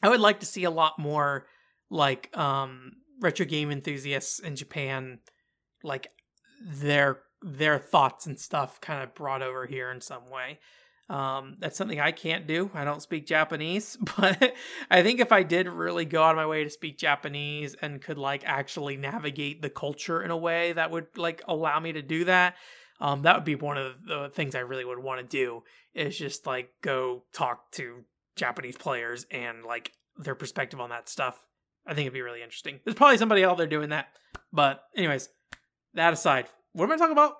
I would like to see a lot more like um retro game enthusiasts in Japan like their their thoughts and stuff kind of brought over here in some way. Um, that's something I can't do. I don't speak Japanese, *laughs* but I think if I did really go out of my way to speak Japanese and could like actually navigate the culture in a way that would like allow me to do that, um, that would be one of the things I really would want to do. Is just like go talk to Japanese players and like their perspective on that stuff. I think it'd be really interesting. There's probably somebody out there doing that, but anyways, that aside, what am I talking about?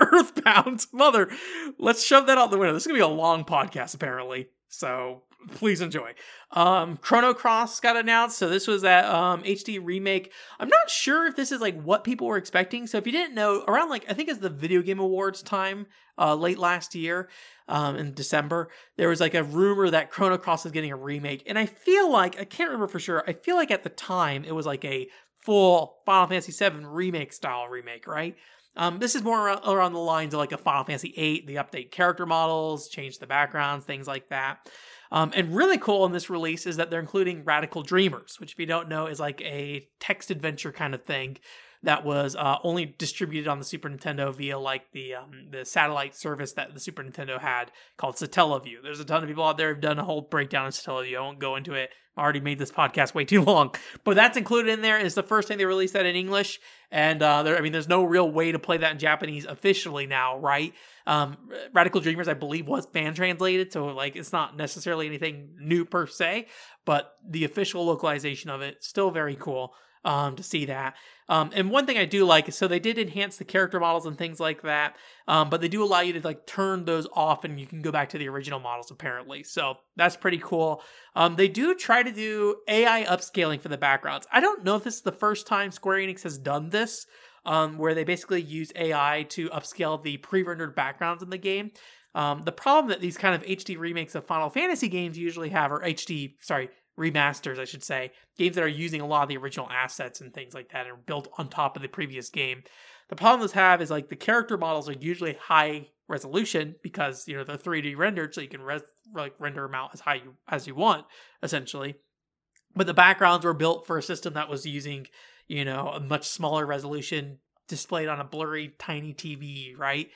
*laughs* Earthbound. Mother, let's shove that out the window. This is to be a long podcast, apparently. So please enjoy. Um, Chrono Cross got announced. So this was that um, HD remake. I'm not sure if this is like what people were expecting. So if you didn't know, around like, I think it's the Video Game Awards time, uh, late last year, um, in December, there was like a rumor that Chrono Cross was getting a remake. And I feel like, I can't remember for sure, I feel like at the time it was like a full Final Fantasy VII remake style remake, right? Um, this is more around, the lines of like a Final Fantasy VIII. The update character models, change the backgrounds, things like that. Um, and really cool in this release is that they're including Radical Dreamers, which, if you don't know, is like a text adventure kind of thing that was uh, only distributed on the Super Nintendo via like the um, the satellite service that the Super Nintendo had called Satellaview. There's a ton of people out there who've done a whole breakdown of Satellaview. I won't go into it. I already made this podcast way *laughs* too long, but that's included in there. Is the first thing they released that in English, and uh, there. I mean, there's no real way to play that in Japanese officially now, right? Um, Radical Dreamers, I believe, was fan translated, so like it's not necessarily anything new per se, but the official localization of it still very cool um, to see that. Um, and one thing I do like is so they did enhance the character models and things like that, um, but they do allow you to like turn those off and you can go back to the original models apparently. So that's pretty cool. Um, they do try to do AI upscaling for the backgrounds. I don't know if this is the first time Square Enix has done this, um, where they basically use AI to upscale the pre-rendered backgrounds in the game. Um, the problem that these kind of HD remakes of Final Fantasy games usually have, or HD, sorry, remasters, I should say, games that are using a lot of the original assets and things like that and built on top of the previous game. The problem those have is like the character models are usually high resolution because you know they're 3D rendered, so you can res- like render them out as high you, as you want, essentially. But the backgrounds were built for a system that was using you know a much smaller resolution displayed on a blurry tiny TV, right?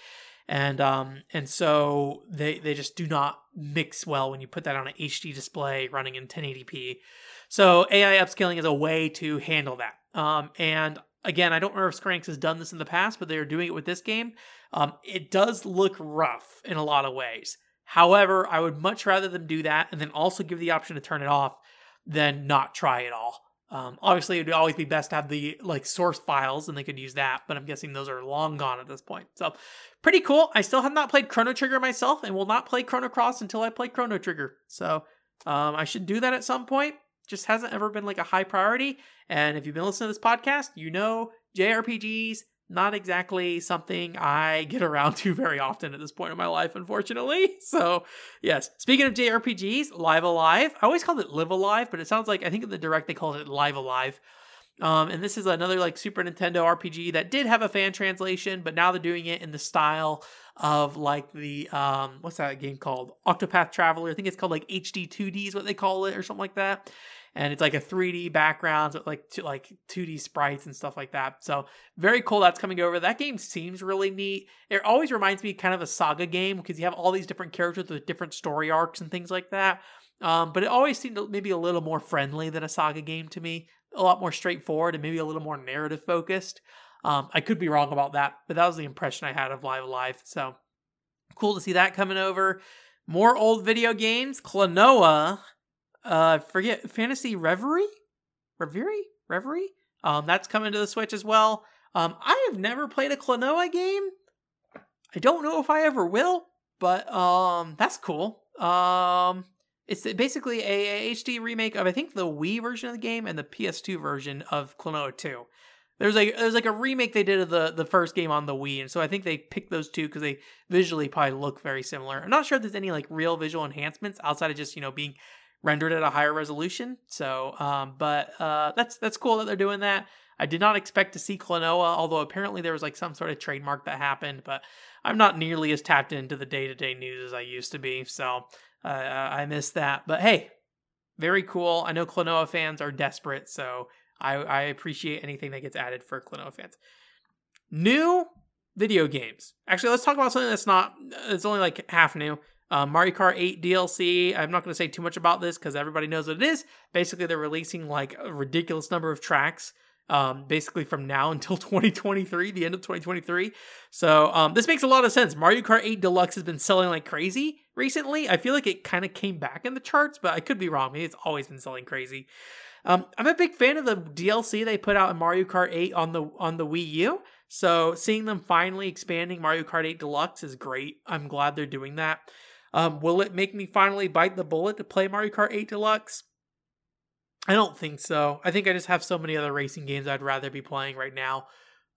And um and so they they just do not mix well when you put that on an HD display running in 1080p. So AI upscaling is a way to handle that. Um, and again, I don't remember if Enix has done this in the past, but they are doing it with this game. Um, it does look rough in a lot of ways. However, I would much rather them do that and then also give the option to turn it off than not try at all. Um, obviously, it would always be best to have the like source files, and they could use that. But I'm guessing those are long gone at this point. So, pretty cool. I still have not played Chrono Trigger myself, and will not play Chrono Cross until I play Chrono Trigger. So, um, I should do that at some point. Just hasn't ever been like a high priority. And if you've been listening to this podcast, you know JRPGs not exactly something I get around to very often at this point in my life, unfortunately. *laughs* So, yes. Speaking of JRPGs, Live Alive. I always called it Live Alive, but it sounds like I think in the direct they called it Live Alive. Um, and this is another like Super Nintendo RPG that did have a fan translation, but now they're doing it in the style of like the um, what's that game called? Octopath Traveler. I think it's called like HD 2D is what they call it, or something like that and it's like a 3D background with like two, like 2D sprites and stuff like that. So very cool that's coming over. That game seems really neat. It always reminds me kind of a saga game because you have all these different characters with different story arcs and things like that. Um, but it always seemed maybe a little more friendly than a saga game to me. A lot more straightforward and maybe a little more narrative focused. Um, I could be wrong about that, but that was the impression I had of Live A Live. So cool to see that coming over. More old video games. Klonoa uh, forget Phantasy Reverie, Reverie, Reverie. Um, that's coming to the Switch as well. Um, I have never played a Klonoa game. I don't know if I ever will, but um, that's cool. Um, it's basically a, HD remake of I think the Wii version of the game and the PS2 version of Klonoa 2. There's like there's like a remake they did of the the first game on the Wii, and so I think they picked those two because they visually probably look very similar. I'm not sure if there's any like real visual enhancements outside of just you know being rendered at a higher resolution. So, um, but uh, that's that's cool that they're doing that. I did not expect to see Klonoa, although apparently there was like some sort of trademark that happened, but I'm not nearly as tapped into the day to day news as I used to be, so uh, I missed that. But hey, very cool. I know Klonoa fans are desperate, so I, I appreciate anything that gets added for Klonoa fans. New video games. Actually, let's talk about something that's not, it's only like half new. Uh, Mario Kart 8 DLC. I'm not going to say too much about this because everybody knows what it is. Basically, they're releasing like a ridiculous number of tracks um, basically from now *laughs* until 2023, the end of 2023. So um, this makes a lot of sense. Mario Kart 8 Deluxe has been selling like crazy recently. I feel like it kind of came back in the charts, but I could be wrong. It's always been selling crazy. Um, I'm a big fan of the DLC they put out in Mario Kart 8 on the on the Wii U. So seeing them finally expanding Mario Kart 8 Deluxe is great. I'm glad they're doing that. Um, will it make me finally bite the bullet to play Mario Kart 8 Deluxe? I don't think so. I think I just have so many other racing games I'd rather be playing right now.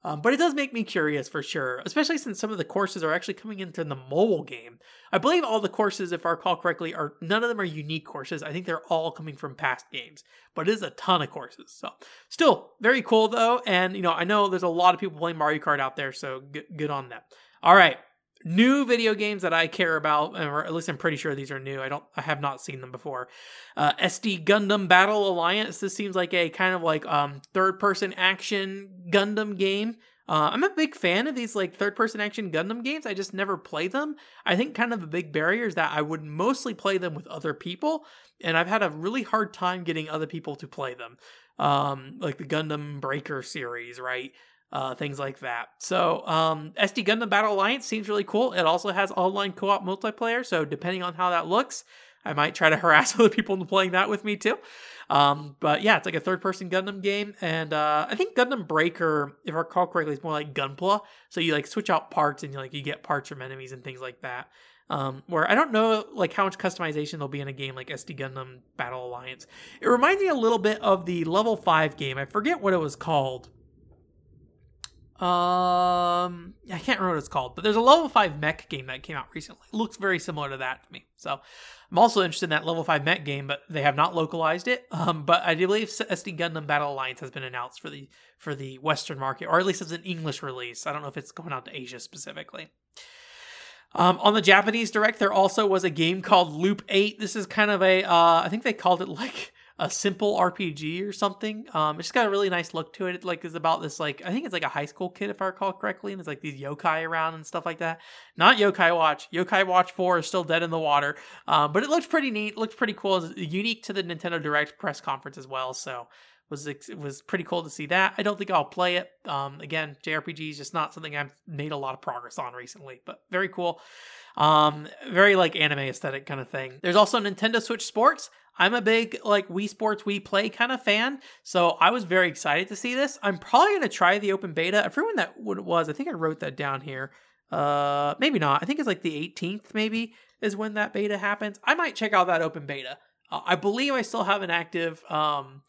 Um, but it does make me curious for sure, especially since some of the courses are actually coming into the mobile game. I believe all the courses, if I recall correctly, are none of them are unique courses. I think they're all coming from past games, but it is a ton of courses. So, still very cool though, and you know I know there's a lot of people playing Mario Kart out there, so good, good on them. All right, new video games that I care about, or at least I'm pretty sure these are new. I don't, I have not seen them before. Uh, SD Gundam Battle Alliance. This seems like a kind of like um, third person action Gundam game. Uh, I'm a big fan of these like third person action Gundam games. I just never play them. I think kind of a big barrier is that I would mostly play them with other people, and I've had a really hard time getting other people to play them. Um, like the Gundam Breaker series, right? Uh, things like that. So, um, SD Gundam Battle Alliance seems really cool. It also has online co op multiplayer. So, depending on how that looks, I might try to *laughs* harass other people into playing that with me too. Um, but yeah, it's like a third person Gundam game. And uh, I think Gundam Breaker, if I recall correctly, is more like Gunpla. So, you like switch out parts and you like you get parts from enemies and things like that. Um, where I don't know like how much customization there'll be in a game like SD Gundam Battle Alliance. It reminds me a little bit of the level five game. I forget what it was called um, I can't remember what it's called, but there's a level five mech game that came out recently. It looks very similar to that to me. So I'm also interested in that level five mech game, but they have not localized it. *laughs* Um, but I do believe SD Gundam Battle Alliance has been announced for the for the Western market, or at least it's an English release. I don't know if it's going out to Asia specifically. Um, on the Japanese Direct, there also was a game called Loop Eight. This is kind of a, uh, I think they called it like a simple RPG or something. Um, it's got a really nice look to it. It like is about this like I think it's like a high school kid if I recall correctly, and it's like these yokai around and stuff like that. Not Yokai Watch. Yokai Watch Four is still dead in the water, um, but it looks pretty neat. Looks pretty cool. It's unique to the Nintendo Direct press conference as well. So was it was pretty cool to see that. I don't think I'll play it. Um, again, JRPG is just not something I've made a lot of progress on recently, but very cool. Um, very like anime aesthetic kind of thing. There's also Nintendo Switch Sports. I'm a big like Wii Sports Wii Play kind of fan, so I was very excited to see this. I'm probably gonna try the open beta. When that what it was. I think I wrote that down here. Uh, maybe not. I think it's like the 18th. Maybe is when that beta happens. I might check out that open beta. Uh, I believe I still have an active um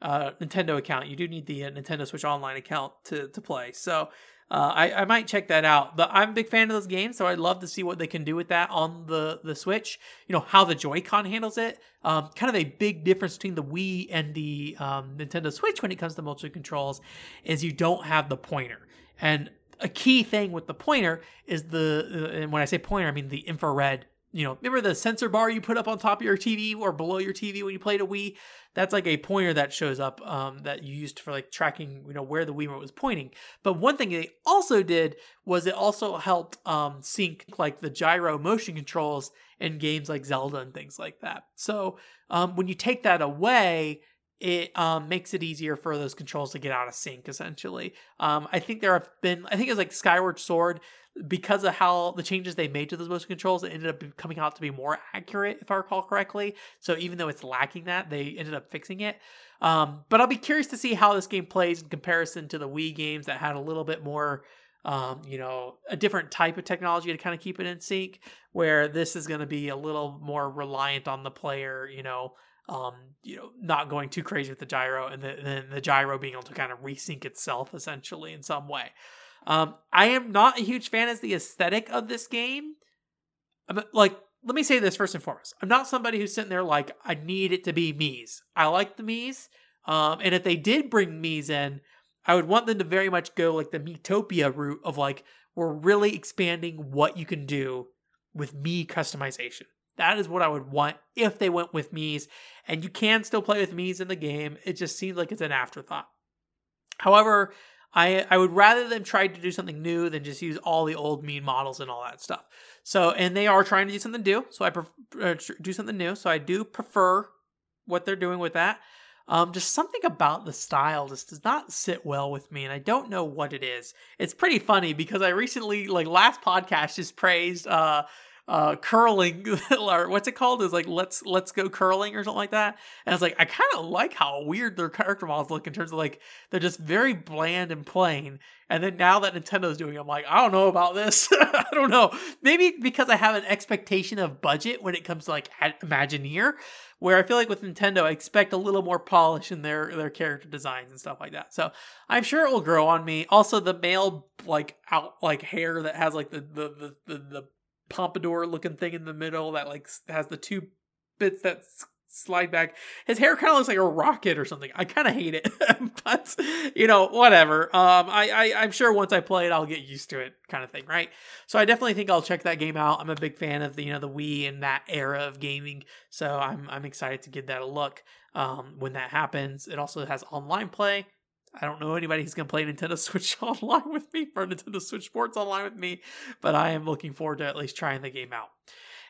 uh Nintendo account. You do need the uh, Nintendo Switch Online account to to play. So uh, I, I might check that out. But I'm a big fan of those games, so I'd love to see what they can do with that on the, the Switch. You know, how the Joy-Con handles it. Um, kind of a big difference between the Wii and the um, Nintendo Switch when it comes to motion controls is you don't have the pointer. And a key thing with the pointer is the, uh, and when I say pointer, I mean the infrared you know, remember the sensor bar you put up on top of your TV or below your TV when you played a Wii? That's like a pointer that shows up um, that you used for like tracking, you know, where the Wii remote was pointing. But one thing they also did was it also helped um, sync like the gyro motion controls in games like Zelda and things like that. So um, when you take that away, it um, makes it easier for those controls to get out of sync essentially. Um, i think there have been i think it's like skyward sword because of how the changes they made to those motion controls it ended up coming out to be more accurate if i recall correctly. So even though it's lacking that they ended up fixing it. Um, but i'll be curious to see how this game plays in comparison to the wii games that had a little bit more um, you know, a different type of technology to kind of keep it in sync, where this is going to be a little more reliant on the player, you know, um, you know, not going too crazy with the gyro and then the gyro being able to kind of resync itself essentially in some way. Um, I am not a huge fan of the aesthetic of this game. I'm, like, let me say this first and foremost. I'm not somebody who's sitting there like, I need it to be Mii's. I like the Mii's. Um, and if they did bring Mii's in, I would want them to very much go like the Miitopia route of like, we're really expanding what you can do with Mii customization. That is what I would want if they went with Mii's. And you can still play with Mii's in the game. It just seems like it's an afterthought. However, I I would rather them try to do something new than just use all the old Mii models and all that stuff. So, and they are trying to do something new. So I prefer, uh, do something new. So I do prefer what they're doing with that. Um, just something about the style just does not sit well with me, and I don't know what it is. It's pretty funny because I recently, like last podcast, just praised uh uh curling *laughs* or what's it called? Is like let's let's go curling or something like that. And i was like i kind of like how weird their character models look in terms of like they're just very bland and plain. And then now that nintendo's doing it, i'm like i don't know about this. *laughs* I don't know. Maybe because i have an expectation of budget when it comes to like imagineer where i feel like with nintendo i expect a little more polish in their their character designs and stuff like that. So i'm sure it will grow on me. Also the male like out like hair that has like the the the, the, the pompadour looking thing in the middle that like has the two bits that slide back. His hair kind of looks like a rocket or something. I kind of hate it, *laughs* but you know, whatever. Um, I, I I'm sure once I play it, I'll get used to it, kind of thing, right? So I definitely think I'll check that game out. I'm a big fan of the you know the Wii and that era of gaming, so I'm I'm excited to give that a look. Um, when that happens, it also has online play. I don't know anybody who's going to play Nintendo *laughs* Switch online with me or Nintendo Switch Sports online with me, but I am looking forward to at least trying the game out.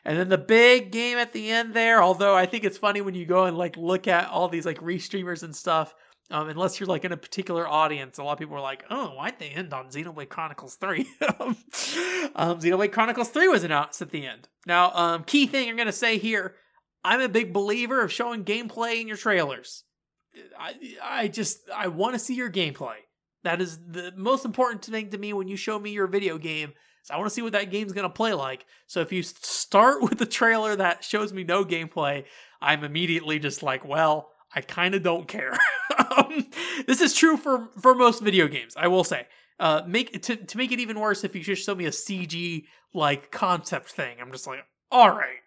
And then the big game at the end there, although I think it's funny when you go and like look at all these like restreamers and stuff, um, unless you're like in a particular audience, a lot of people are like, "Oh, why'd they end on Xenoblade Chronicles 3? *laughs* um, Xenoblade Chronicles 3 was announced at the end. Now, um, key thing I'm gonna say here: I'm a big believer of showing gameplay in your trailers. I I just I want to see your gameplay. That is the most important thing to me when you show me your video game. So I want to see what that game's going to play like. So if you start with a trailer that shows me no gameplay, I'm immediately just like, well, I kind of don't care. *laughs* um, this is true for for most video games, I will say. Uh, make to to make it even worse, if you just show me a CG like concept thing, I'm just like, all right,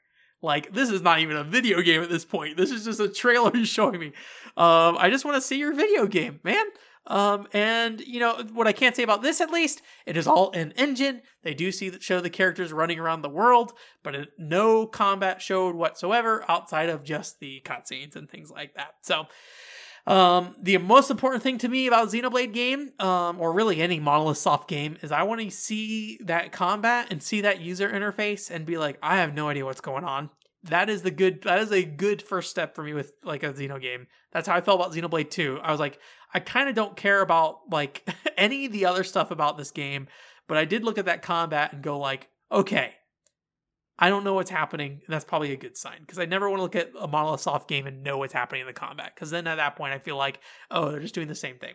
like this is not even a video game at this point. This is just a trailer you're *laughs* showing me. Um, I just want to see your video game, man. Um, and you know what I can't say about this at least, it is all in engine. They do see that show the characters running around the world, but it, no combat showed whatsoever outside of just the cutscenes and things like that. So, um, the most important thing to me about Xenoblade game, um, or really any Monolith Soft game, is I want to see that combat and see that user interface and be like, I have no idea what's going on. That is the good. That is a good first step for me with like a Xeno game. That's how I felt about Xenoblade 2. I was like, I kind of don't care about like *laughs* any of the other stuff about this game, but I did look at that combat and go like, okay, I don't know what's happening. And that's probably a good sign because I never want to look at a Monolith Soft game and know what's happening in the combat because then at that point I feel like, oh, they're just doing the same thing.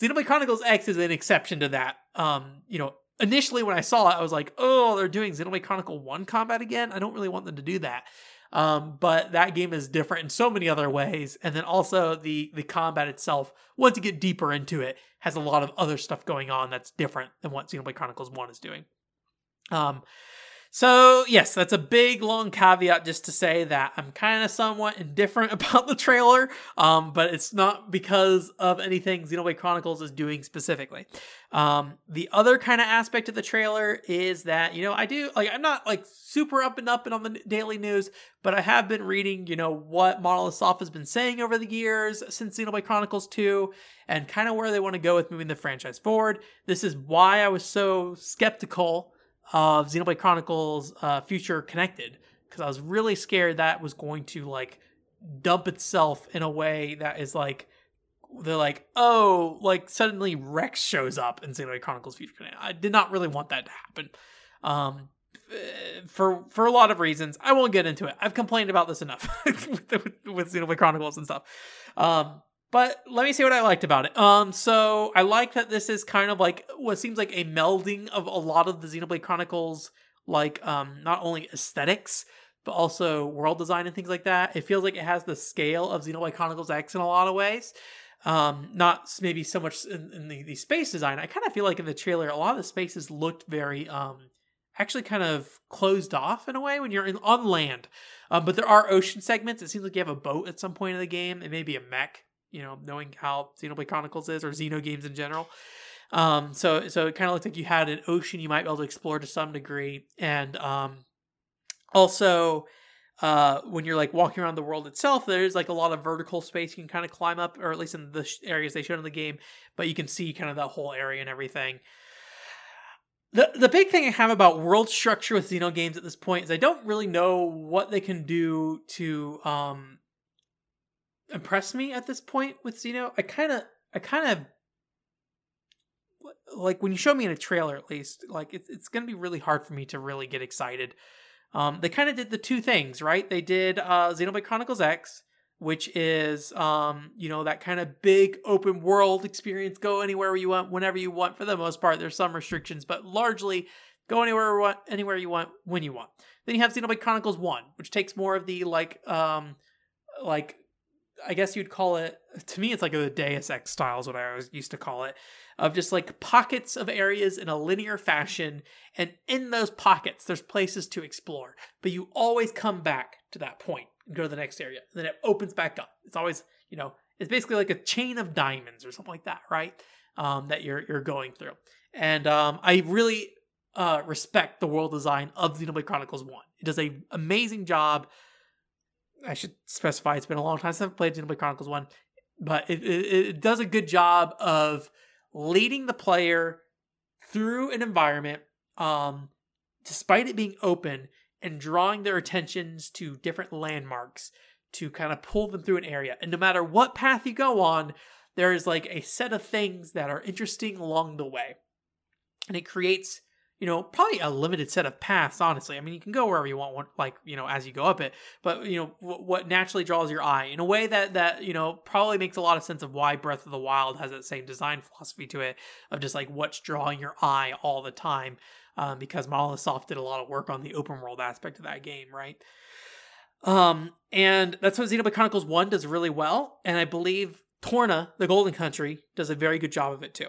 Xenoblade Chronicles X is an exception to that. Um, you know, initially when I saw it, I was like, oh, they're doing Xenoblade Chronicle 1 combat again. I don't really want them to do that. Um, but that game is different in so many other ways. And then also the the combat itself, once you get deeper into it, has a lot of other stuff going on that's different than what Xenoblade Chronicles 1 is doing. Um, so, yes, that's a big long caveat just to say that I'm kind of somewhat indifferent *laughs* about the trailer, um, but it's not because of anything Xenoblade Chronicles is doing specifically. Um, the other kind of aspect of the trailer is that, you know, I do, like, I'm not like super up and up and on the daily news, but I have been reading, you know, what Monolith Soft has been saying over the years since Xenoblade Chronicles 2 and kind of where they want to go with moving the franchise forward. This is why I was so skeptical of Xenoblade Chronicles uh, Future Connected because I was really scared that was going to like dump itself in a way that is like they're like, oh, like suddenly Rex shows up in Xenoblade Chronicles Future Command. I did not really want that to happen. Um, for for a lot of reasons. I won't get into it. I've complained about this enough *laughs* with, with Xenoblade Chronicles and stuff. Um, but let me see what I liked about it. Um, so I like that this is kind of like what seems like a melding of a lot of the Xenoblade Chronicles, like um, not only aesthetics but also world design and things like that. It feels like it has the scale of Xenoblade Chronicles X in a lot of ways. Um, not maybe so much in, in the, the space design. I kind of feel like in the trailer, a lot of the spaces looked very um actually kind of closed off in a way when you're in on land. Um, but there are ocean segments. It seems like you have a boat at some point in the game. It may be a mech, you know, knowing how Xenoblade Chronicles is or Xeno games in general. Um, so so it kind of looks like you had an ocean you might be able to explore to some degree, and um, also uh, when you're like walking around the world itself, there's like a lot of vertical space you can kind of climb up, or at least in the areas they showed in the game. But you can see kind of that whole area and everything the the big thing I have about world structure with Xeno games at this point is I don't really know what they can do to um impress me at this point with Xeno. I kind of I kind of like when you show me in a trailer at least, like it's it's going to be really hard for me to really get excited. Um they kind of did the two things, right? They did uh Xenoblade Chronicles X which is um, you know that kind of big open world experience go anywhere you want whenever you want for the most part there's some restrictions but largely go anywhere you want anywhere you want when you want then you have xenoblade chronicles 1 which takes more of the like um like i guess you'd call it to me it's like a deus ex style is what i always used to call it of just like pockets of areas in a linear fashion and in those pockets there's places to explore but you always come back to that point and go to the next area. And then it opens back up. It's always, you know, it's basically like a chain of diamonds or something like that, right? Um, that you're you're going through. And um, I really uh, respect the world design of Xenoblade Chronicles 1. It does a amazing job. I should specify it's been a long time since I've played Xenoblade Chronicles 1, but it, it, it does a good job of leading the player through an environment um, despite it being open and drawing their attentions to different landmarks to kind of pull them through an area. And no matter what path you go on, there is like a set of things that are interesting along the way. And it creates, you know, probably a limited set of paths, honestly. I mean, you can go wherever you want, like, you know, as you go up it, but, you know, w- what naturally draws your eye in a way that, that, you know, probably makes a lot of sense of why Breath of the Wild has that same design philosophy to it of just like what's drawing your eye all the time um, because Monolith did a lot of work on the open world aspect of that game, right? Um, and that's what Xenoblade Chronicles 1 does really well, and I believe Torna, the Golden Country, does a very good job of it too.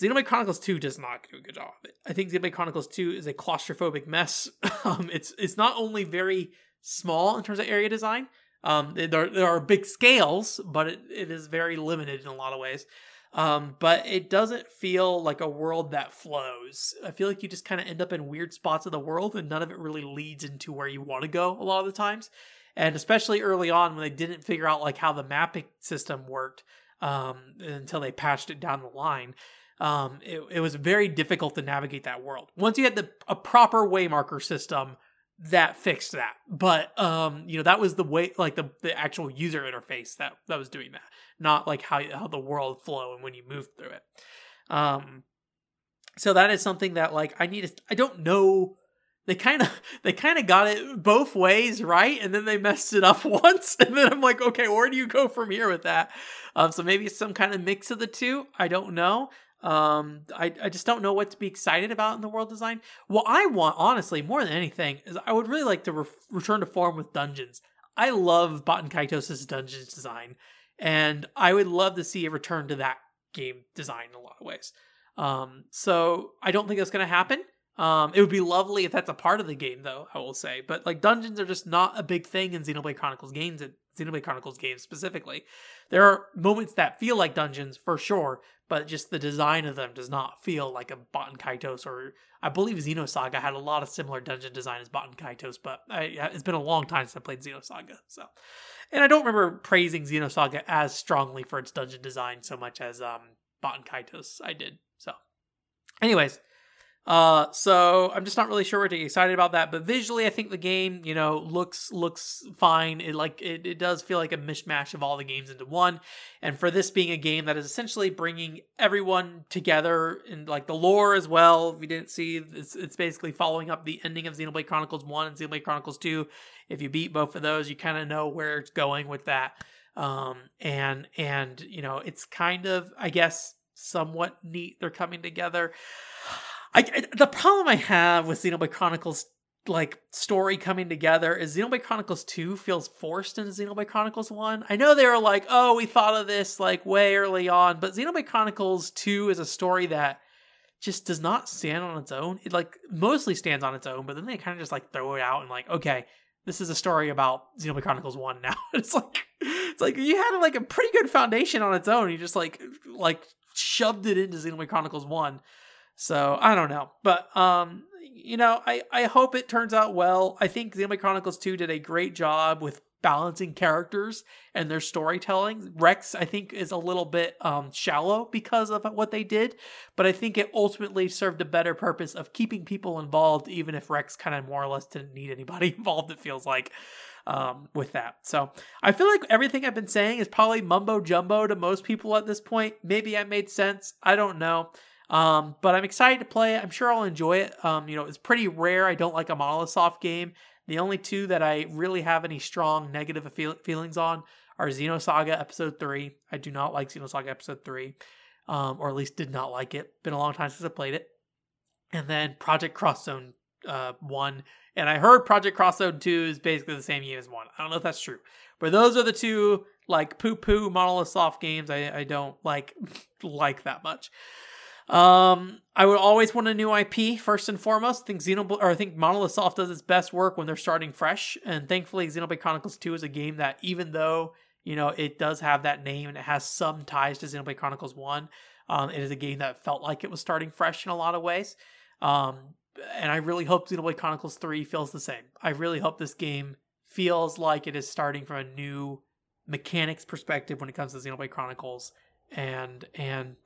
Xenoblade Chronicles 2 does not do a good job of it. I think Xenoblade Chronicles 2 is a claustrophobic mess. *laughs* um, it's it's not only very small in terms of area design, um, there, there are big scales, but it, it is very limited in a lot of ways. Um, but it doesn't feel like a world that flows. I feel like you just kind of end up in weird spots of the world and none of it really leads into where you want to go a lot of the times. And especially early on when they didn't figure out like how the mapping system worked um, until they patched it down the line. Um, it, it was very difficult to navigate that world. Once you had the a proper waymarker system, that fixed that. But um, you know, that was the way like the, the actual user interface that that was doing that, not like how how the world flow and when you move through it. Um so that is something that like I need to I don't know they kind of *laughs* they kind of got it both ways right and then they messed it up *laughs* once and then i'm like okay where do you go from here with that um so maybe it's some kind of mix of the two i don't know um, I, I just don't know what to be excited about in the world design. What I want, honestly, more than anything, is I would really like to re- return to form with dungeons. I love Baten Kaitos' dungeons design, and I would love to see a return to that game design in a lot of ways. Um, so I don't think that's going to happen. Um, it would be lovely if that's a part of the game, though. I will say, but like dungeons are just not a big thing in Xenoblade Chronicles games. Xenoblade Chronicles games specifically, there are moments that feel like dungeons for sure, but just the design of them does not feel like a Baten Kaitos or I believe Xenosaga had a lot of similar dungeon design as Baten Kaitos, but I, it's been a long time since I played Xenosaga, so. And I don't remember praising Xenosaga as strongly for its dungeon design so much as um, Baten Kaitos I did. So, anyways, Uh, so I'm just not really sure what to get excited about that. But visually, I think the game, you know, looks looks fine. It like it, it does feel like a mishmash of all the games into one. And for this being a game that is essentially bringing everyone together and like the lore as well. If you didn't see, it's, it's basically following up the ending of Xenoblade Chronicles One and Xenoblade Chronicles Two. If you beat both of those, you kind of know where it's going with that. Um, and and you know, it's kind of I guess somewhat neat. They're coming together. I, the problem I have with Xenoblade Chronicles like story coming together is Xenoblade Chronicles 2 feels forced in Xenoblade Chronicles 1. I know they were like, oh, we thought of this like way early on, but Xenoblade Chronicles 2 is a story that just does not stand on its own. It like mostly stands on its own, but then they kind of just like throw it out and like, okay, this is a story about Xenoblade Chronicles 1 now. *laughs* it's like it's like you had like a pretty good foundation on its own. You just like like shoved it into Xenoblade Chronicles 1 so I don't know, but um, you know, I I hope it turns out well. I think Xenoblade Chronicles Two did a great job with balancing characters and their storytelling. Rex, I think, is a little bit um, shallow because of what they did, but I think it ultimately served a better purpose of keeping people involved, even if Rex kind of more or less didn't need anybody *laughs* involved. It feels like um, with that. So I feel like everything I've been saying is probably mumbo jumbo to most people at this point. Maybe I made sense. I don't know. Um, but I'm excited to play it. I'm sure I'll enjoy it. Um, you know, it's pretty rare. I don't like a Soft game. The only two that I really have any strong negative feel- feelings on are Xenosaga Episode 3. I do not like Xenosaga Episode 3, um, or at least did not like it. Been a long time since I played it. And then Project Cross Zone uh, 1. And I heard Project Cross Zone 2 is basically the same game as 1. I don't know if that's true. But those are the two, like, poo poo Monolith Soft games I, I don't like *laughs* like that much. Um, I would always want a new IP first and foremost. I think Xenoblade, or I think Monolith Soft does its best work when they're starting fresh, and thankfully, Xenoblade Chronicles Two is a game that even though you know it does have that name and it has some ties to Xenoblade Chronicles One, um, it is a game that felt like it was starting fresh in a lot of ways. Um, and I really hope Xenoblade Chronicles Three feels the same. I really hope this game feels like it is starting from a new mechanics perspective when it comes to Xenoblade Chronicles, and and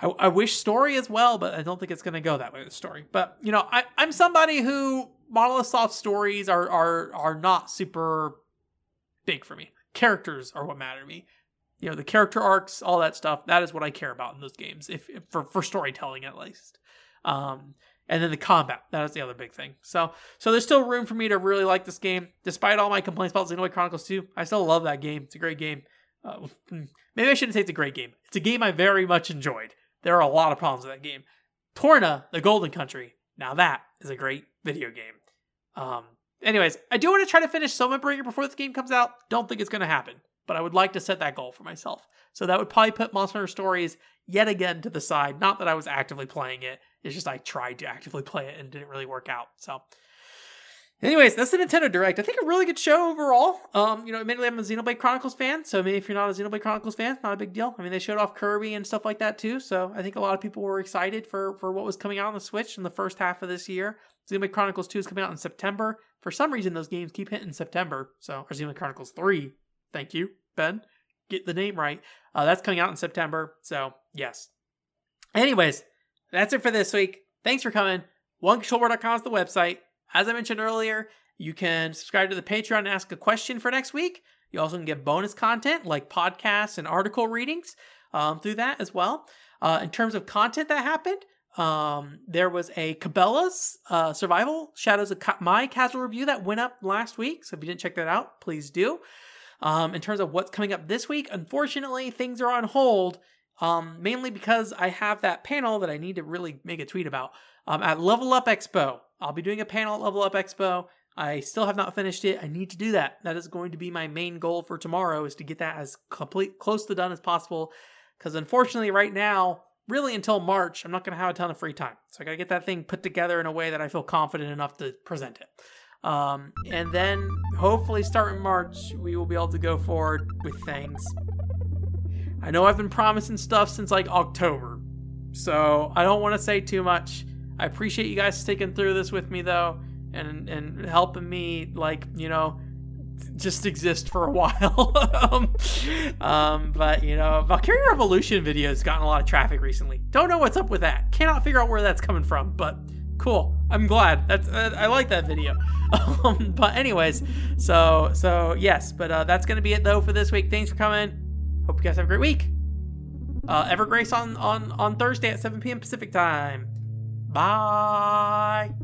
I, I wish story as well, but I don't think it's going to go that way with story. But you know, I, I'm somebody who Monolith Soft stories are are are not super big for me. Characters are what matter to me. You know, the character arcs, all that stuff. That is what I care about in those games, if, if for for storytelling at least. Um, and then the combat. That is the other big thing. So, so there's still room for me to really like this game, despite all my complaints about Xenoblade Chronicles 2. I still love that game. It's a great game. Uh, *laughs* maybe I shouldn't say it's a great game. It's a game I very much enjoyed. There are a lot of problems with that game. Torna, the Golden Country. Now that is a great video game. Um, anyways, I do want to try to finish Bringer before this game comes out. Don't think it's going to happen, but I would like to set that goal for myself. So that would probably put Monster Hunter Stories yet again to the side. Not that I was actively playing it. It's just I tried to actively play it and it didn't really work out. So Anyways, that's the Nintendo Direct. I think a really good show overall. Um, you know, admittedly, I'm a Xenoblade Chronicles fan, so maybe if you're not a Xenoblade Chronicles fan, not a big deal. I mean, they showed off Kirby and stuff like that too, so I think a lot of people were excited for for what was coming out on the Switch in the first half of this year. Xenoblade Chronicles 2 is coming out in September. For some reason, those games keep hitting September. So, or Xenoblade Chronicles 3. Thank you, Ben. Get the name right. Uh, that's coming out in September. So, yes. Anyways, that's it for this week. Thanks for coming. OneController.com is the website. As I mentioned earlier, you can subscribe to the Patreon and ask a question for next week. You also can get bonus content like podcasts and article readings um, through that as well. Uh, in terms of content that happened, um, there was a Cabela's uh, Survival Shadows of Katmai casual review that went up last week. So if you didn't check that out, please do. Um, in terms of what's coming up this week, unfortunately, things are on hold, um, mainly because I have that panel that I need to really make a tweet about um, at Level Up Expo. I'll be doing a panel at Level Up Expo. I still have not finished it. I need to do that. That is going to be my main goal for tomorrow is to get that as complete close to done as possible. Because unfortunately, right now, really until March, I'm not going to have a ton of free time. So I got to get that thing put together in a way that I feel confident enough to present it. Um, and then hopefully, starting March, we will be able to go forward with things. I know I've been promising stuff since like October, so I don't want to say too much. I appreciate you guys sticking through this with me though and and helping me like, you know, just exist for a *laughs* while. um, um, but you know, Valkyria Revolution video has gotten a lot of traffic recently. Don't know what's up with that. Cannot figure out where that's coming from, but cool. I'm glad. That's uh, I like that video. *laughs* Um, but anyways, so so yes, but uh, that's gonna be it though for this week. Thanks for coming. Hope you guys have a great week. Uh, Evergrace on on on Thursday at 7 p.m. Pacific time. Bye.